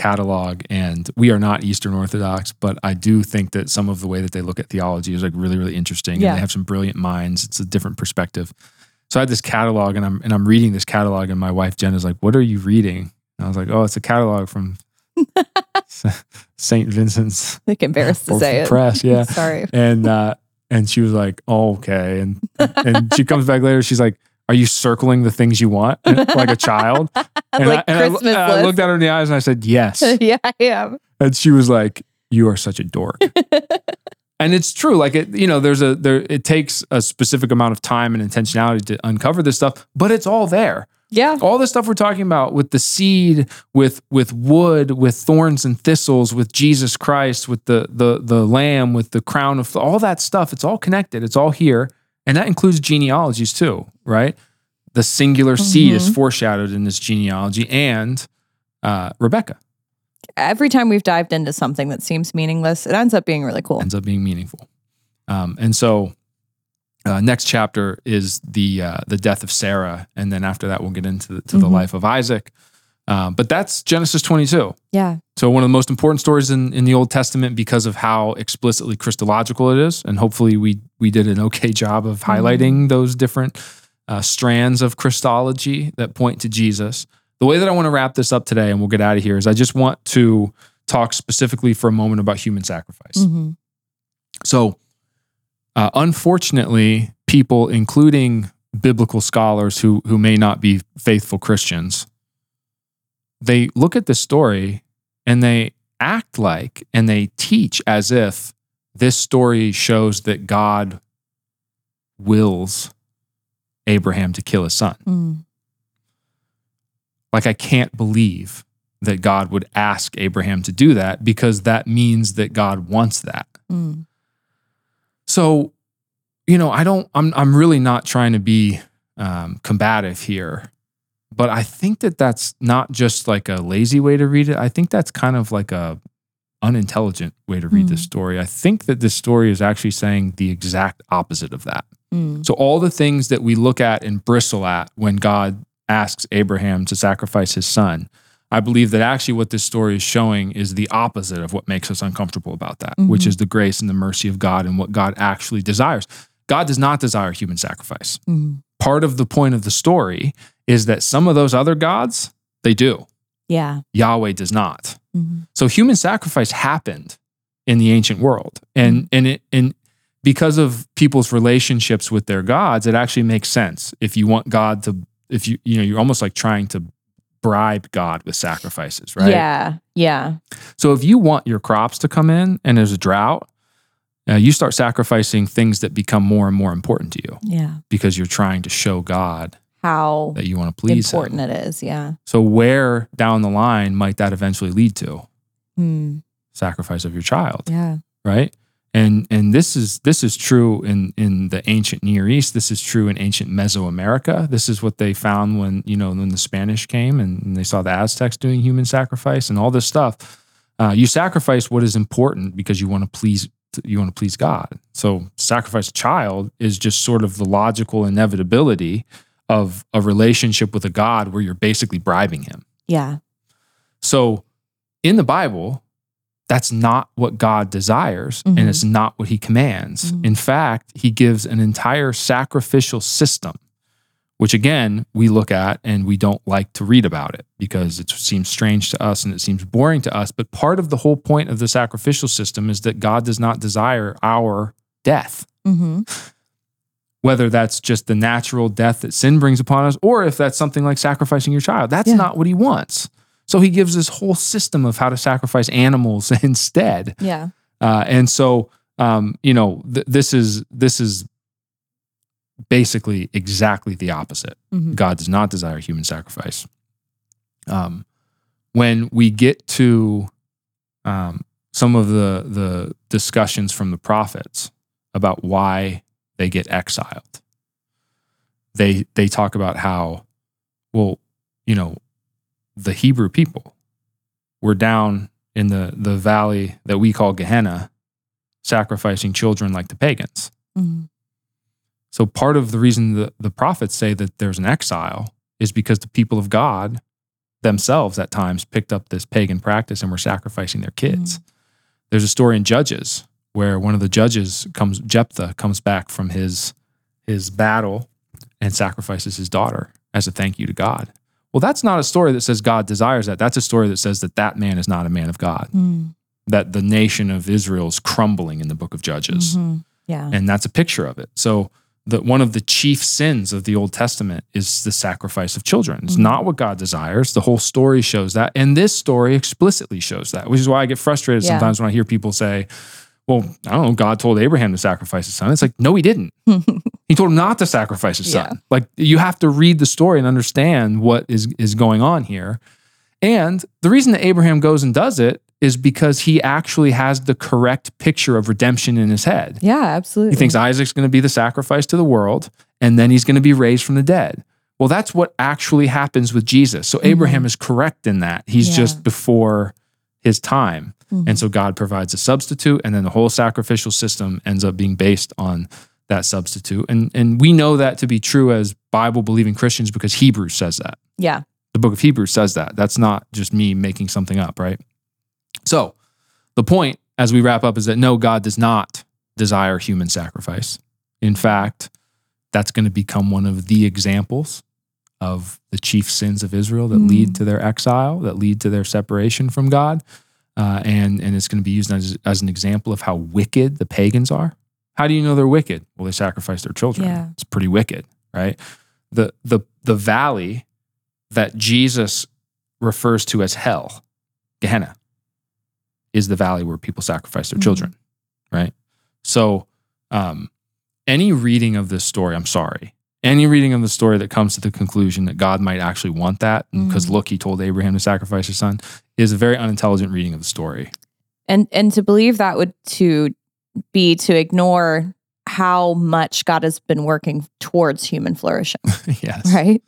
catalog and we are not eastern orthodox but i do think that some of the way that they look at theology is like really really interesting Yeah. and they have some brilliant minds it's a different perspective so i had this catalog and i'm and i'm reading this catalog and my wife jen is like what are you reading and i was like oh it's a catalog from st vincent's Like embarrassed to say it. press yeah Sorry. and uh and she was like oh, okay and and she comes back later she's like are you circling the things you want like a child and, like I, and I- Christmas I list. looked at her in the eyes and i said yes yeah, I am. and she was like, "You are such a dork." and it's true. Like it, you know, there's a there. It takes a specific amount of time and intentionality to uncover this stuff, but it's all there. Yeah. All the stuff we're talking about with the seed, with with wood, with thorns and thistles, with Jesus Christ, with the the the Lamb, with the crown of all that stuff. It's all connected. It's all here, and that includes genealogies too, right? The singular seed is foreshadowed in this genealogy, and uh, Rebecca. Every time we've dived into something that seems meaningless, it ends up being really cool. ends up being meaningful. Um, and so, uh, next chapter is the uh, the death of Sarah, and then after that, we'll get into the, to the Mhm. life of Isaac. Um, but that's Genesis 22. Yeah. So one of the most important stories in, in the Old Testament because of how explicitly Christological it is, and hopefully we we did an okay job of highlighting those different uh, strands of Christology that point to Jesus. The way that I want to wrap this up today, and we'll get out of here, is I just want to talk specifically for a moment about human sacrifice. Mhm. So, uh, unfortunately, people, including biblical scholars who who may not be faithful Christians, they look at the story and they act like and they teach as if this story shows that God wills Abraham to kill his son. Mm. Like, I can't believe that God would ask Abraham to do that because that means that God wants that. Mm. So, you know, I don't, I'm, I'm really not trying to be um, combative here, but I think that that's not just like a lazy way to read it. I think that's kind of like a unintelligent way to read this Mm. story. I think that this story is actually saying the exact opposite of that. Mm. So all the things that we look at and bristle at when God asks Abraham to sacrifice his son, I believe that actually what this story is showing is the opposite of what makes us uncomfortable about that, which Mhm. is the grace and the mercy of God and what God actually desires. God does not desire human sacrifice. Mm. Part of the point of the story is that some of those other gods, they do. Yeah. Yahweh does not. Mhm. So human sacrifice happened in the ancient world. And and it and because of people's relationships with their gods, it actually makes sense. If you want God to if you you know, you're almost like trying to bribe God with sacrifices, right? Yeah. Yeah. So if you want your crops to come in and there's a drought, uh, you start sacrificing things that become more and more important to you Yeah. because you're trying to show God How that you want to please important him. it is. Yeah. So where down the line might that eventually lead to? Mm. Sacrifice of your child. Yeah. right and and this is this is true in in the ancient near east this is true in ancient mesoamerica this is what they found when you know when the spanish came and, and they saw the aztecs doing human sacrifice and all this stuff uh, you sacrifice what is important because you want to please you want to please god so sacrifice a child is just sort of the logical inevitability of a relationship with a god where you're basically bribing him Yeah. so in the Bible, that's not what God desires Mhm. and it's not what he commands. Mhm. In fact, he gives an entire sacrificial system, which again, we look at and we don't like to read about it because it seems strange to us and it seems boring to us. But part of the whole point of the sacrificial system is that God does not desire our death Mm-hmm. Whether that's just the natural death that sin brings upon us, or if that's something like sacrificing your child. That's Yeah. not what he wants. So he gives this whole system of how to sacrifice animals instead. Yeah. Uh, and so, um, you know, th- this is this is basically exactly the opposite. Mhm. God does not desire human sacrifice. Um, when we get to um, some of the the discussions from the prophets about why they get exiled, they they talk about how, well, you know, the Hebrew people were down in the the valley that we call Gehenna, sacrificing children like the pagans. Mhm. So part of the reason the, the prophets say that there's an exile is because the people of God themselves at times picked up this pagan practice and were sacrificing their kids. There's a story in Judges where one of the judges comes Jephthah comes back from his his battle and sacrifices his daughter as a thank you to God. Well, that's not a story that says God desires that. That's a story that says that that man is not a man of God. Mm. That the nation of Israel is crumbling in the book of Judges Mhm. Yeah. and that's a picture of it. So the one of the chief sins of the Old Testament is the sacrifice of children. It's Mhm. not what God desires. The whole story shows that, and this story explicitly shows that, which is why I get frustrated Yeah. sometimes when I hear people say, "Well, I don't know, God told Abraham to sacrifice his son." It's like, no, he didn't. He told him not to sacrifice his son. Yeah. Like you have to read the story and understand what is is going on here. And the reason that Abraham goes and does it is because he actually has the correct picture of redemption in his head. yeah. Absolutely. He thinks Isaac's going to be the sacrifice to the world, and then he's going to be raised from the dead. Well, that's what actually happens with Jesus. So mm-hmm. Abraham is correct in that. He's Yeah. just before his time. Mhm. And so God provides a substitute, and then the whole sacrificial system ends up being based on that substitute. And, and we know that to be true as Bible believing Christians because Hebrews says that. Yeah. The book of Hebrews says that. That's not just me making something up, right? So the point as we wrap up is that no, God does not desire human sacrifice. In fact, that's going to become one of the examples of the chief sins of Israel that lead Mm. to their exile, that lead to their separation from God. Uh, and, and it's going to be used as, as an example of how wicked the pagans are. How do you know they're wicked? Well, they sacrifice their children. Yeah. It's pretty wicked, right? The, the, the valley that Jesus refers to as hell, Gehenna, is the valley where people sacrifice their Mhm. children, right? So, um, any reading of this story, I'm sorry, any reading of the story that comes to the conclusion that God might actually want that, because Mhm. look, he told Abraham to sacrifice his son, is a very unintelligent reading of the story. And and to believe that would to be to ignore how much God has been working towards human flourishing, yes. right?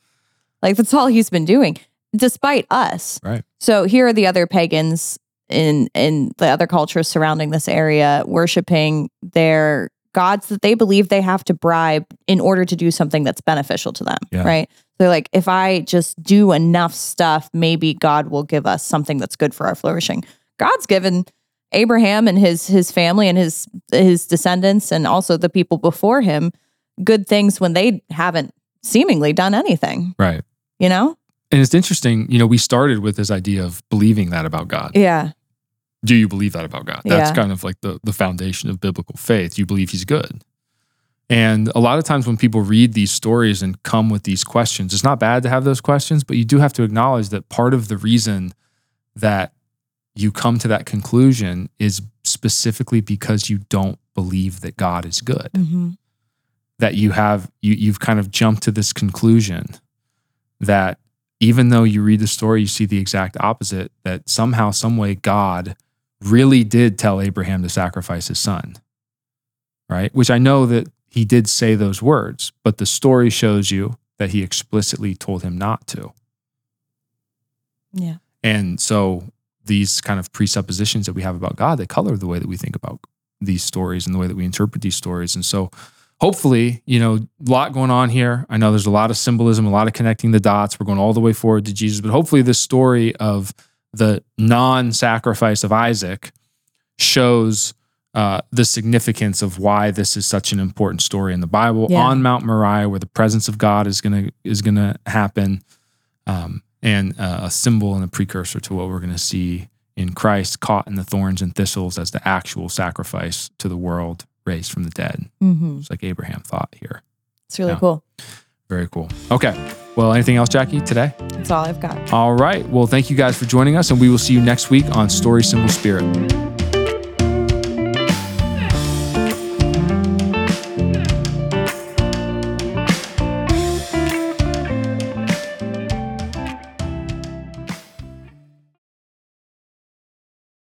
Like that's all he's been doing, despite us. Right. So here are the other pagans in in the other cultures surrounding this area worshiping their gods that they believe they have to bribe in order to do something that's beneficial to them. Yeah. Right. They're like, if I just do enough stuff, maybe God will give us something that's good for our flourishing. God's given Abraham and his his family and his his descendants and also the people before him good things when they haven't seemingly done anything, Right. you know? And it's interesting, you know, we started with this idea of believing that about God. Yeah. Do you believe that about God? That's Yeah. kind of like the, the foundation of biblical faith. You believe he's good. And a lot of times when people read these stories and come with these questions, it's not bad to have those questions, but you do have to acknowledge that part of the reason that you come to that conclusion is specifically because you don't believe that God is good. Mm-hmm. that you have you you've kind of jumped to this conclusion that even though you read the story you see the exact opposite that somehow some way God really did tell Abraham to sacrifice his son right which I know that he did say those words but the story shows you that he explicitly told him not to Yeah. and so these kind of presuppositions that we have about God, they color the way that we think about these stories and the way that we interpret these stories. And so hopefully, you know, a lot going on here. I know there's a lot of symbolism, a lot of connecting the dots. We're going all the way forward to Jesus, but hopefully this story of the non-sacrifice of Isaac shows uh, the significance of why this is such an important story in the Bible Yeah. on Mount Moriah, where the presence of God is gonna is gonna happen um, and uh, a symbol and a precursor to what we're going to see in Christ caught in the thorns and thistles as the actual sacrifice to the world raised from the dead, Mm-hmm. just like Abraham thought here. It's really Yeah. cool. Very cool. Okay. Well, anything else, Jackie, today? That's all I've got. All right. Well, thank you guys for joining us, and we will see you next week on Story Symbol Spirit.